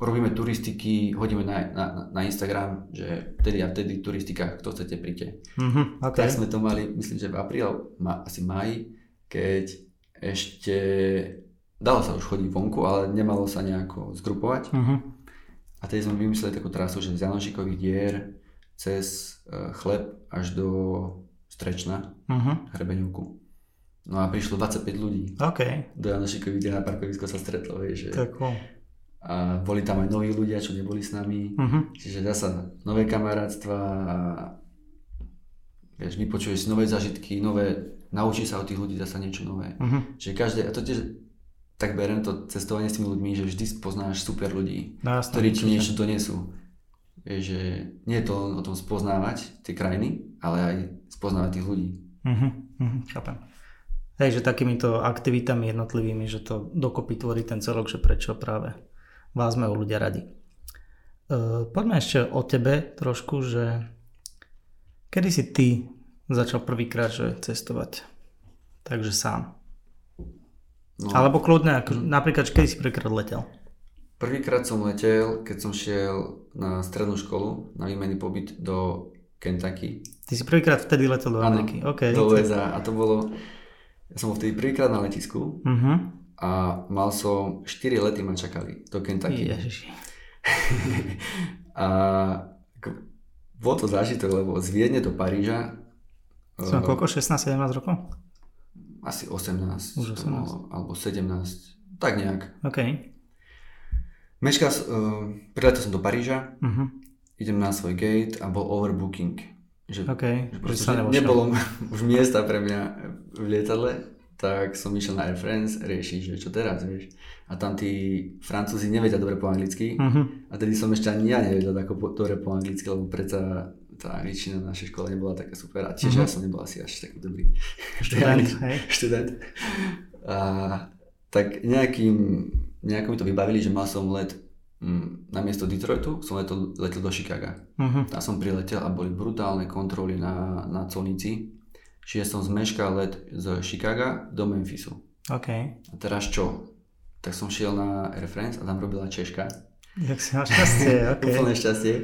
robíme turistiky, hodíme na, na, na Instagram, že vtedy a vtedy turistika, kto chcete, príďte. Mm-hmm, okay. Tak sme to mali, myslím, že v apríl, ma, asi maj, keď ešte dalo sa už chodiť vonku, ale nemalo sa nejako zgrupovať. Mm-hmm. A tedy sme vymysleli takú trasu, že z Janošikových dier cez uh, chleb až do Strečna, mm-hmm. Hrebeňovku. No a prišlo 25 ľudí. Okay. Do Janošikových dier na parkovisko sa stretlo, vieš, že... Tak cool a boli tam aj noví ľudia, čo neboli s nami, uh-huh. čiže dá sa nové kamarátstva a vieš, vypočuješ si nové zažitky, nové, naučí sa od tých ľudí zase niečo nové. Uh-huh. Čiže každé, a to tiež tak berem to cestovanie s tými ľuďmi, že vždy poznáš super ľudí, no, jasne, ktorí ti niečo donesú. Vieš, že nie je to len o tom spoznávať tie krajiny, ale aj spoznávať tých ľudí. Uh-huh. Uh-huh. Chápem. Hej, že takýmito aktivitami jednotlivými, že to dokopy tvorí ten celok, že prečo práve vás majú ľudia radi. E, poďme ešte o tebe trošku, že kedy si ty začal prvýkrát že cestovať? Takže sám. No. Alebo kľudne, ako, napríklad, kedy si prvýkrát letel? Prvýkrát som letel, keď som šiel na strednú školu, na výmenný pobyt do Kentucky. Ty si prvýkrát vtedy letel do Ameriky? Áno, okay. do USA. A to bolo, ja som bol vtedy prvýkrát na letisku. Uh-huh a mal som 4 lety ma čakali do Kentucky. Ježiši. a bol to zážitok, lebo z Viedne do Paríža som uh, koľko? 16-17 rokov? Asi 18. Už 18. Bolo, alebo 17. Tak nejak. OK. Meška, uh, priletel som do Paríža, uh-huh. idem na svoj gate a bol overbooking. Že, okay. že, že nebolo už miesta pre mňa v lietadle tak som išiel na Air France riešiť, že čo teraz, vieš. A tam tí Francúzi nevedia dobre po anglicky uh-huh. a tedy som ešte ani ja nevedel ako po, dobre po anglicky, lebo predsa tá angličtina na našej škole nebola taká super a tiež uh-huh. ja som nebol asi až taký dobrý študent. študent. A tak nejakým, nejako mi to vybavili, že mal som let mm, na miesto Detroitu, som letel, letel do Chicaga. Uh-huh. Tam som priletel a boli brutálne kontroly na, na colnici Čiže som zmeškal let z Chicaga do Memphisu. OK. A teraz čo? Tak som šiel na Air France a tam robila Češka. Jak si mal šťastie, OK. Úplne šťastie.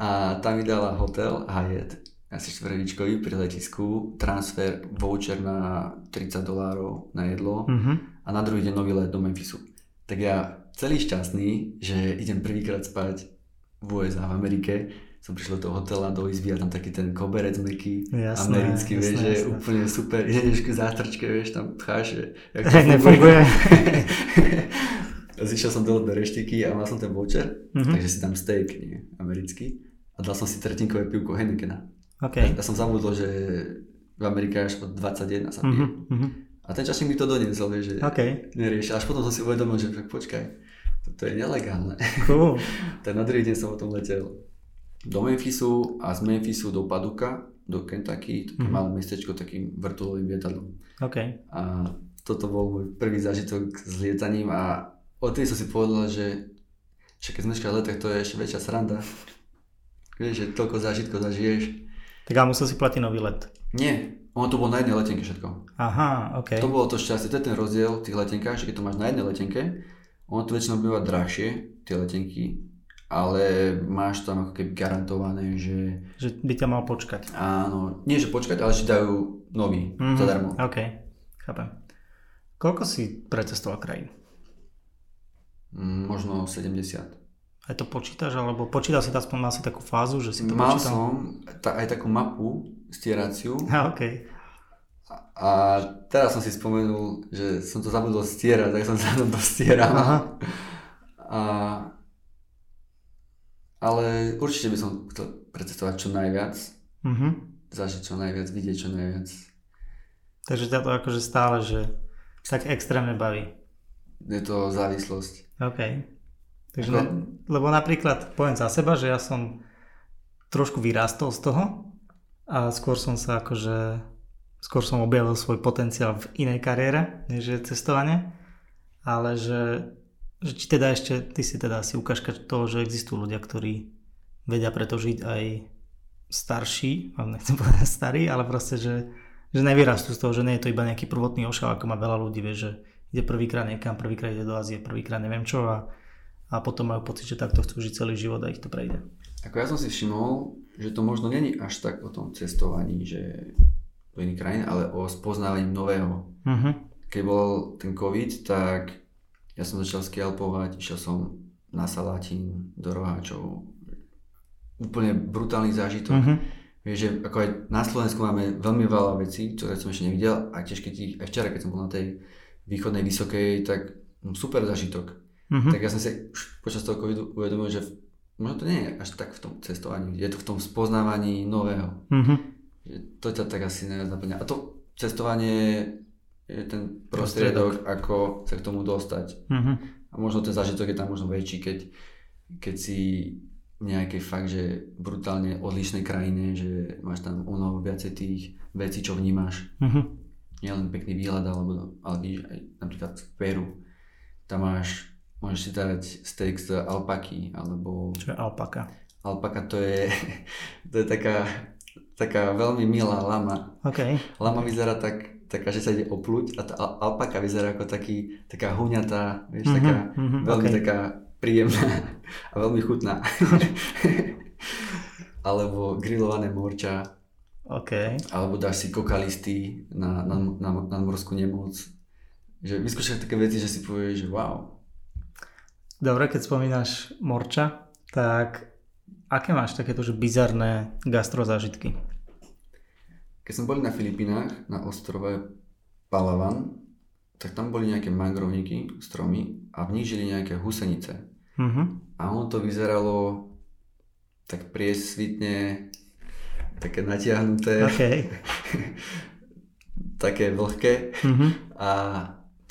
A tam mi dala hotel Hyatt, asi štvrvičkový pri letisku, transfer, voucher na 30 dolárov na jedlo uh-huh. a na druhý deň nový let do Memphisu. Tak ja celý šťastný, že idem prvýkrát spať v USA v Amerike, som prišiel do toho hotela, do izby a tam taký ten koberec meký, jasné, americký, jasné, vieš, jasné. že úplne super, ideš k zástrčke, vieš, tam tcháš, jak to nefunguje. Zišiel som dole do reštiky a mal som ten voucher, mm-hmm. takže si tam steak, nie, americký. A dal som si tretinkové pivko Heinekena. Okay. Ja som zabudol, že v Amerike až od 21 sa pije. Mm-hmm. A ten časník mi to doniesol, vieš, že okay. nerieš. Až potom som si uvedomil, že počkaj, toto je nelegálne. Cool. tak na druhý deň som o tom letel do Memphisu a z Memphisu do Paduka, do Kentucky, také mm-hmm. malé mestečko takým vrtulovým lietadlom. Okay. A toto bol môj prvý zážitok s lietaním a odtedy som si povedal, že však keď sme let, tak to je ešte väčšia sranda. Vieš, že toľko zážitkov zažiješ. Tak ale musel si platiť nový let. Nie, ono to bolo na jednej letenke všetko. Aha, ok. To bolo to šťastie, to je ten rozdiel v tých letenkách, že keď to máš na jednej letenke, ono to väčšinou býva drahšie, tie letenky, ale máš tam ako keby garantované, že... Že by ťa mal počkať. Áno, nie že počkať, ale že dajú nový mm-hmm. zadarmo. OK, chápem. Koľko si precestoval krajín? Mm, možno 70. Aj to počítaš, alebo počítal si aspoň mal si takú fázu, že si to Mal počítal? som ta, aj takú mapu stieraciu. A, OK. A, a teraz som si spomenul, že som to zabudol stierať, tak som sa to dostieral. Aha. A ale určite by som chcel precestovať čo najviac. Mm-hmm. Zažiť čo najviac, vidieť čo najviac. Takže ťa to akože stále, že tak extrémne baví. Je to závislosť. OK. Takže ne, lebo napríklad, poviem za seba, že ja som trošku vyrastol z toho a skôr som sa akože, skôr som objavil svoj potenciál v inej kariére, než je cestovanie, ale že, že či teda ešte, ty si teda asi ukážka toho, že existujú ľudia, ktorí vedia preto žiť aj starší, nechcem povedať starý, ale proste, že, že nevyrastú z toho, že nie je to iba nejaký prvotný ošal, ako má veľa ľudí, vie, že ide prvýkrát niekam, prvýkrát ide do Ázie, prvýkrát neviem čo a, a potom majú pocit, že takto chcú žiť celý život a ich to prejde. Ako ja som si všimol, že to možno není až tak o tom cestovaní, že do iných krajín, ale o spoznávaní nového. Uh-huh. Keď bol ten COVID, tak ja som začal skialpovať, išiel som na Salatín, do Roháčov. Úplne brutálny zážitok. Uh-huh. Vieš, že ako aj na Slovensku máme veľmi veľa vecí, ktoré som ešte nevidel a tiež keď ich, včera, keď som bol na tej východnej vysokej, tak no, super zážitok. Uh-huh. Tak ja som si už počas toho covidu uvedomil, že možno to nie je až tak v tom cestovaní, je to v tom spoznávaní nového. Mm-hmm. To ťa tak asi najviac naplňa. A to cestovanie je ten prostriedok, ako sa k tomu dostať. Mm-hmm. A možno ten zážitok je tam možno väčší, keď, keď si nejakej fakt, že brutálne odlišnej krajine, že máš tam ono viacej tých vecí, čo vnímaš. Mm-hmm. Nielen pekný výhľad, alebo, ale víš, aj napríklad v Peru. Tam máš Môžeš si dať steak z alpaky, alebo... Čo je alpaka? Alpaka to je, to je taká, taká veľmi milá lama. Okay. Lama vyzerá tak, taká, že sa ide oplúť a tá alpaka vyzerá ako taký, taká huňatá, vieš, mm-hmm, taká mm-hmm, veľmi okay. taká príjemná a veľmi chutná. alebo grillované morča. Okay. Alebo dáš si kokalisty na, na, na, na morskú nemoc. Že vyskúšaš také veci, že si povieš, že wow, Dobre, keď spomínaš morča, tak aké máš takéto že bizarné gastrozážitky? Keď sme boli na Filipinách, na ostrove Palawan, tak tam boli nejaké mangrovníky, stromy a v nich žili nejaké husenice. Uh-huh. A ono to vyzeralo tak priesvitne, také natiahnuté, okay. také vlhké uh-huh. a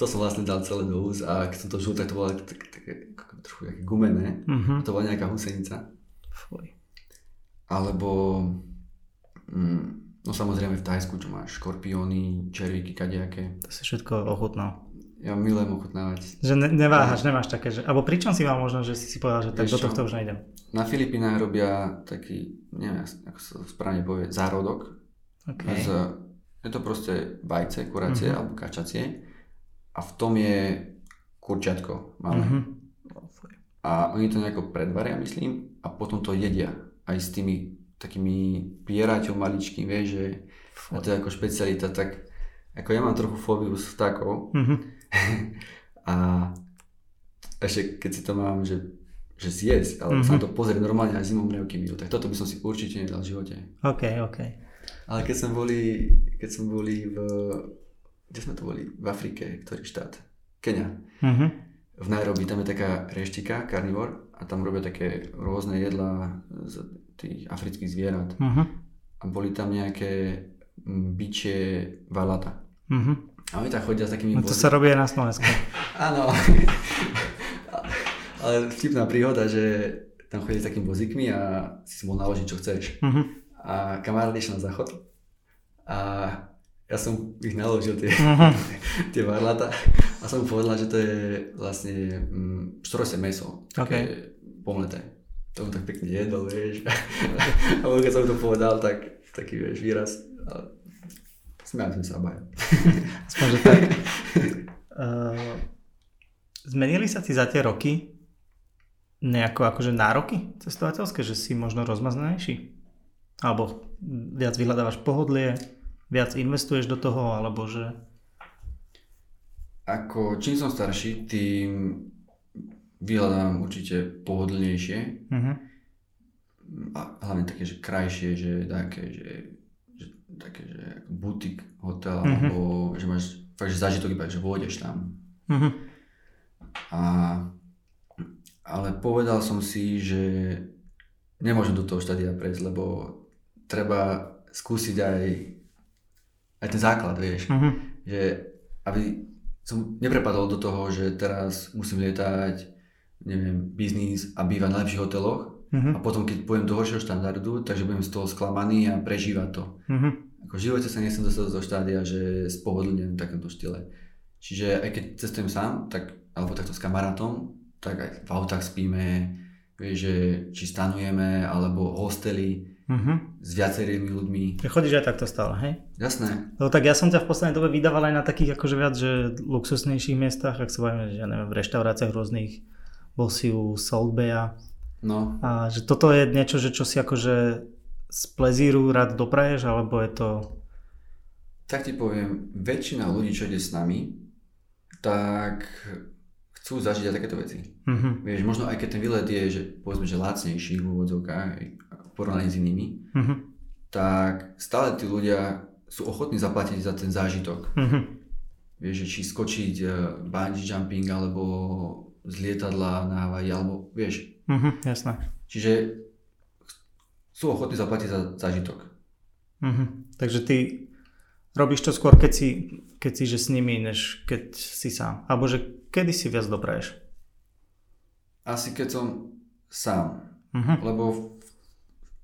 to som vlastne dal celé do úz a keď som to žul, tak to bolo také, také trochu také gumené. A to bola nejaká husenica. Fuj. Alebo mm, no samozrejme v Thajsku, čo máš škorpióny, červíky, kadejaké. To si všetko ochutnal. Ja milujem ochutnávať. Že ne, neváhaš, nemáš také, že... Alebo pričom si mal možno, že si si povedal, že tak do tohto už nejdem? Na Filipínach robia taký, neviem, ako sa správne povie, zárodok. Okay. Z, je to proste vajce, kuracie uh-huh. alebo kačacie a v tom je kurčiatko malé. Mm-hmm. A oni to nejako predvaria, myslím, a potom to jedia. Aj s tými takými pieraťou maličkým, vieš, že a to je ako špecialita, tak ako ja mám trochu fóbiu s vtákov mm-hmm. a ešte keď si to mám, že, že zjesť, alebo mm-hmm. sa to pozrieť normálne aj zimom mrievky minú, tak toto by som si určite nedal v živote. OK, OK. Ale keď sme boli, keď sme boli v kde sme to boli? V Afrike, ktorý štát? Kenia. Uh-huh. V Nairobi, tam je taká reštika, karnivor, a tam robia také rôzne jedlá z tých afrických zvierat. Uh-huh. A boli tam nejaké bičie valata. Uh-huh. A oni tam chodia s takými... No to sa robí aj na Slovensku. Áno. Ale vtipná príhoda, že tam chodí s takými vozíkmi a si si mohol naložiť, čo chceš. Uh-huh. A kamarát išiel na záchod a ja som ich naložil tie, uh-huh. tie varlata a som povedal, že to je vlastne mm, štrosie meso, také okay. pomleté. To tak pekne jedol, vieš. a keď som to povedal, tak taký vieš, výraz. Ale smiali sme sa obaja. Aspoň, že tak. Uh, zmenili sa ti za tie roky nejako akože nároky cestovateľské, že si možno rozmaznejší? Alebo viac vyhľadávaš pohodlie, viac investuješ do toho, alebo že... Ako čím som starší, tým vyhľadám určite pohodlnejšie. Uh-huh. A hlavne také, že krajšie, že také, že, že také, že butik, hotel, uh-huh. alebo že máš fakt, že zážitok iba, že vôjdeš tam. Uh-huh. A, ale povedal som si, že nemôžem do toho štádia prejsť, lebo treba skúsiť aj aj ten základ, vieš. Uh-huh. Že aby som neprepadol do toho, že teraz musím lietať, neviem, biznis a bývať na lepších hoteloch, uh-huh. a potom keď pôjdem do horšieho štandardu, takže budem z toho sklamaný a prežívať to. Uh-huh. Ako v živote sa nechcem dostať do štádia, že spohodlňujem v takomto štýle. Čiže aj keď cestujem sám, tak, alebo takto s kamarátom, tak aj v autách spíme, vieš, že či stanujeme, alebo hostely uh-huh. s viacerými ľuďmi. Ty chodíš aj takto stále, hej? Jasné. No tak ja som ťa v poslednej dobe vydával aj na takých akože viac, že luxusnejších miestach, ak sa bavíme, že ja neviem, v reštauráciách rôznych, bol si u Salt Baya. No. A že toto je niečo, že čo si akože z plezíru rád dopraješ, alebo je to... Tak ti poviem, väčšina ľudí, čo ide s nami, tak chcú zažiť aj takéto veci. Uh-huh. Vieš, možno aj keď ten výlet je, že povedzme, že lacnejší v úvodzovkách porovnaní s inými, uh-huh. tak stále tí ľudia sú ochotní zaplatiť za ten zážitok. Uh-huh. Vieš, že či skočiť uh, bungee jumping alebo z lietadla na Havaji, alebo vieš. Uh-huh, jasné. Čiže sú ochotní zaplatiť za zážitok. Uh-huh. Takže ty robíš to skôr, keď si, keď si že s nimi, než keď si sám. Alebo že kedy si viac dopraješ? Asi keď som sám. Uh-huh. Lebo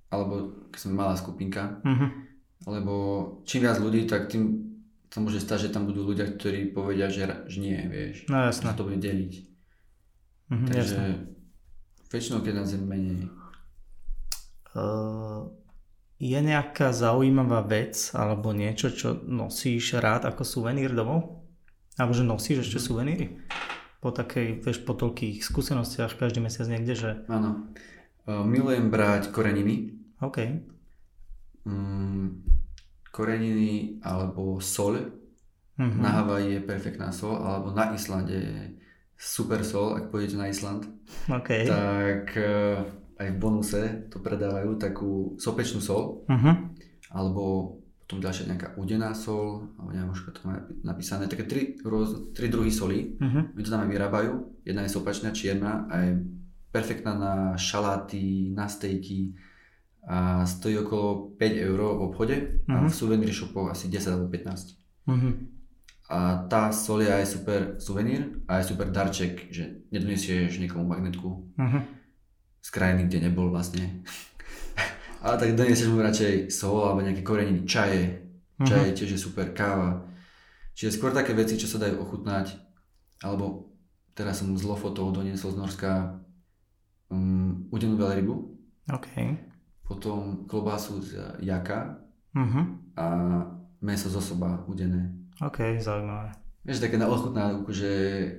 alebo keď som malá skupinka. Uh-huh. Lebo čím viac ľudí, tak tým sa môže stať, že tam budú ľudia, ktorí povedia, že, že nie, vieš. No jasné. To bude deliť. Uh-huh, Takže jasné. väčšinou, keď nás je menej. Uh, je nejaká zaujímavá vec alebo niečo, čo nosíš rád ako suvenír domov? Alebo že nosíš ešte suveníry? Po takej, vieš, po toľkých skúsenostiach každý mesiac niekde, že... Áno. Uh, milujem brať koreniny. OK. Um, koreniny alebo sol. Uh-huh. Na Havaji je perfektná sol, alebo na Islande je super sol, ak pôjdete na Island. Okay. Tak uh, aj v bonuse to predávajú takú sopečnú sol, uh-huh. alebo potom ďalšia nejaká udená sol, alebo neviem už to má napísané, také tri, roz, tri druhy soli, uh-huh. oni to tam aj vyrábajú, jedna je sopačná, čierna a je perfektná na šaláty, na stejky a stojí okolo 5 eur v obchode uh-huh. a v suvenír shopoch asi 10 alebo 15. Uh-huh. A tá sol je aj super suvenír a aj super darček, že nedonesieš niekomu magnetku. Uh-huh z krajiny, kde nebol vlastne. Ale tak donesieš mu radšej sol alebo nejaké koreniny, čaje. Čaje uh-huh. tiež je super, káva. Čiže skôr také veci, čo sa dajú ochutnať. Alebo teraz som z Lofotov doniesol z Norska um, udenú veľrybu. OK. Potom klobásu z jaka uh-huh. a meso z osoba udené. OK, zaujímavé. Vieš, také na ochutnávku, že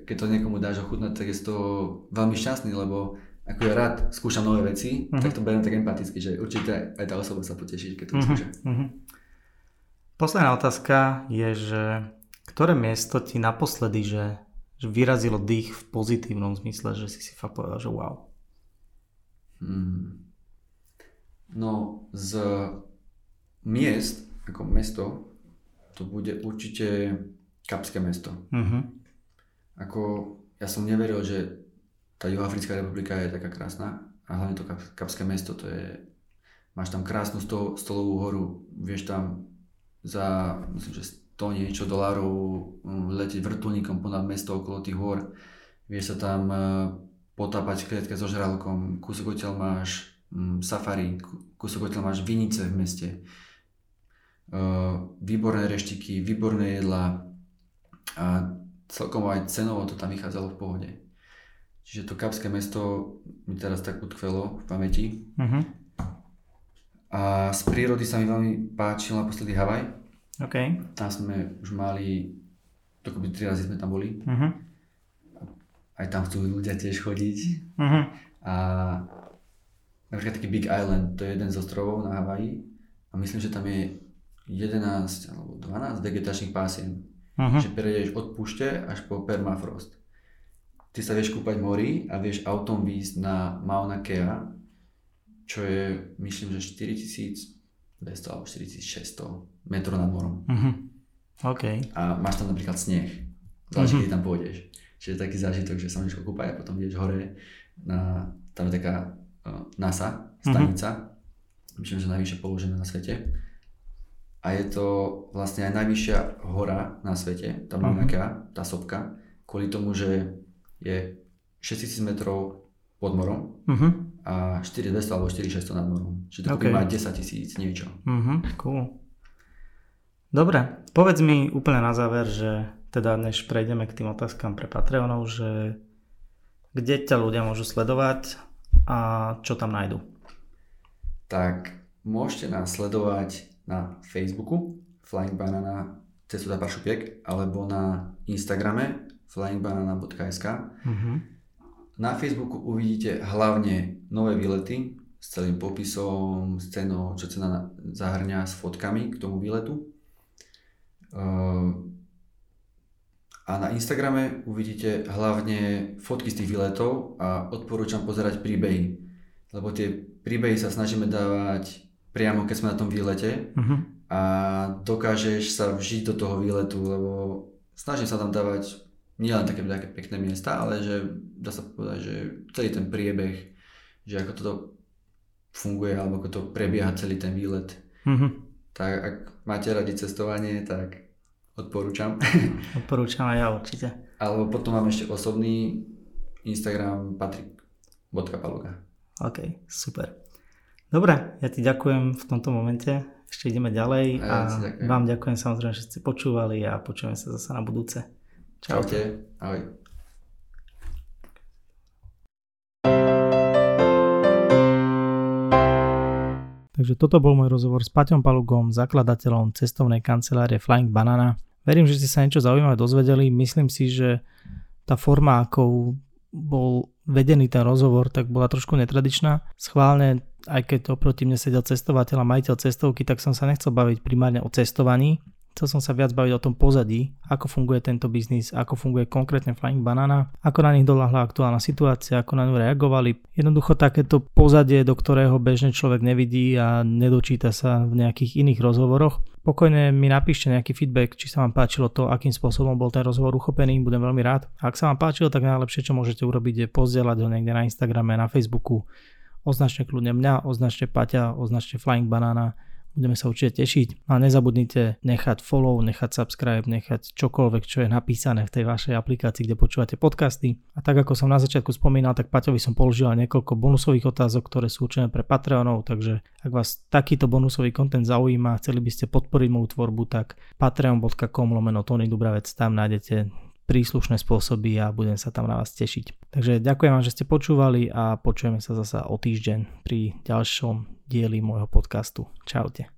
keď to niekomu dáš ochutnať, tak je z toho veľmi šťastný, lebo ako ja rád skúšam nové veci, uh-huh. tak to beriem tak empaticky, že určite aj tá osoba sa poteší, keď to uh-huh. skúša. Uh-huh. Posledná otázka je, že ktoré miesto ti naposledy, že, že vyrazilo dých v pozitívnom zmysle, že si si fakt povedal, že wow? Hmm. No z miest, ako mesto, to bude určite Kapské mesto. Uh-huh. Ako ja som neveril, že tá Juhoafrická republika je taká krásna a hlavne to Kapské mesto, to je, máš tam krásnu sto, stolovú horu, vieš tam za, myslím, že 100 niečo dolárov um, letieť vrtulníkom ponad mesto okolo tých hor, vieš sa tam uh, potápať v klietke so žralkom, kúsok odtiaľ máš um, safari, kúsok odtiaľ máš vinice v meste, uh, výborné reštiky, výborné jedla a celkom aj cenovo to tam vychádzalo v pohode. Čiže to kapské mesto mi teraz tak utkvelo v pamäti. Uh-huh. A z prírody sa mi veľmi páčil naposledy Havaj. Okay. Tam sme už mali, dokopy tri razy sme tam boli. Uh-huh. Aj tam chcú ľudia tiež chodiť. Uh-huh. A napríklad taký Big Island, to je jeden z ostrovov na Havaji. A myslím, že tam je 11 alebo 12 vegetačných pásien. Uh-huh. Že prejdeš od púšte až po permafrost ty sa vieš kúpať mori a vieš autom výjsť na Mauna Kea, čo je, myslím, že 4200 alebo 4600 metrov nad morom. Uh-huh. OK. A máš tam napríklad sneh. Záleží, uh-huh. kedy tam pôjdeš. Čiže taký zážitok, že sa môžeš kúpať a potom ideš hore na, tam je taká uh, NASA stanica, uh-huh. myslím, že najvyššie položená na svete. A je to vlastne aj najvyššia hora na svete, tá Mauna Kea, tá sopka, kvôli tomu, že je 6000 metrov pod morom uh-huh. a 4200 alebo 4600 nad morom. Čiže to okay. má 10 tisíc niečo. Uh-huh. Cool. Dobre, povedz mi úplne na záver, že teda než prejdeme k tým otázkam pre Patreonov, že kde ťa ľudia môžu sledovať a čo tam nájdu? Tak môžete nás sledovať na Facebooku Flying Banana Cestuda Pašupiek alebo na Instagrame flyingbanana.sk uh-huh. Na Facebooku uvidíte hlavne nové výlety s celým popisom, s cenou, čo cena zahrňa s fotkami k tomu výletu Ehm, a na Instagrame uvidíte hlavne fotky z tých výletov a odporúčam pozerať príbehy. Lebo tie príbehy sa snažíme dávať priamo keď sme na tom výlete uh-huh. a dokážeš sa vžiť do toho výletu, lebo snažím sa tam dávať nielen také, také pekné miesta, ale že dá sa povedať, že celý ten priebeh, že ako toto funguje alebo ako to prebieha celý ten výlet. Uh-huh. Tak ak máte radi cestovanie, tak odporúčam. Odporúčam aj ja určite. Alebo potom mám ešte osobný Instagram patrik.paluga. OK, super. Dobre, ja ti ďakujem v tomto momente. Ešte ideme ďalej a, a vám ďakujem samozrejme, že ste počúvali a počujeme sa zase na budúce. Čaute. Ahoj. Takže toto bol môj rozhovor s Paťom Palugom, zakladateľom cestovnej kancelárie Flying Banana. Verím, že ste sa niečo zaujímavé dozvedeli. Myslím si, že tá forma, akou bol vedený ten rozhovor, tak bola trošku netradičná. Schválne, aj keď oproti mne sedel cestovateľ a majiteľ cestovky, tak som sa nechcel baviť primárne o cestovaní, Chcel som sa viac baviť o tom pozadí, ako funguje tento biznis, ako funguje konkrétne Flying Banana, ako na nich doľahla aktuálna situácia, ako na ňu reagovali. Jednoducho takéto pozadie, do ktorého bežne človek nevidí a nedočíta sa v nejakých iných rozhovoroch. Pokojne mi napíšte nejaký feedback, či sa vám páčilo to, akým spôsobom bol ten rozhovor uchopený, budem veľmi rád. ak sa vám páčilo, tak najlepšie, čo môžete urobiť, je pozdieľať ho niekde na Instagrame, na Facebooku. Označte kľudne mňa, označte Paťa, označte Flying Banana Budeme sa určite tešiť. A nezabudnite nechať follow, nechať subscribe, nechať čokoľvek, čo je napísané v tej vašej aplikácii, kde počúvate podcasty. A tak ako som na začiatku spomínal, tak Paťovi som položil niekoľko bonusových otázok, ktoré sú určené pre Patreonov, takže ak vás takýto bonusový kontent zaujíma, chceli by ste podporiť moju tvorbu, tak patreon.com lomeno Tony Dubravec, tam nájdete príslušné spôsoby a budem sa tam na vás tešiť. Takže ďakujem vám, že ste počúvali a počujeme sa zasa o týždeň pri ďalšom dieli môjho podcastu. Čaute.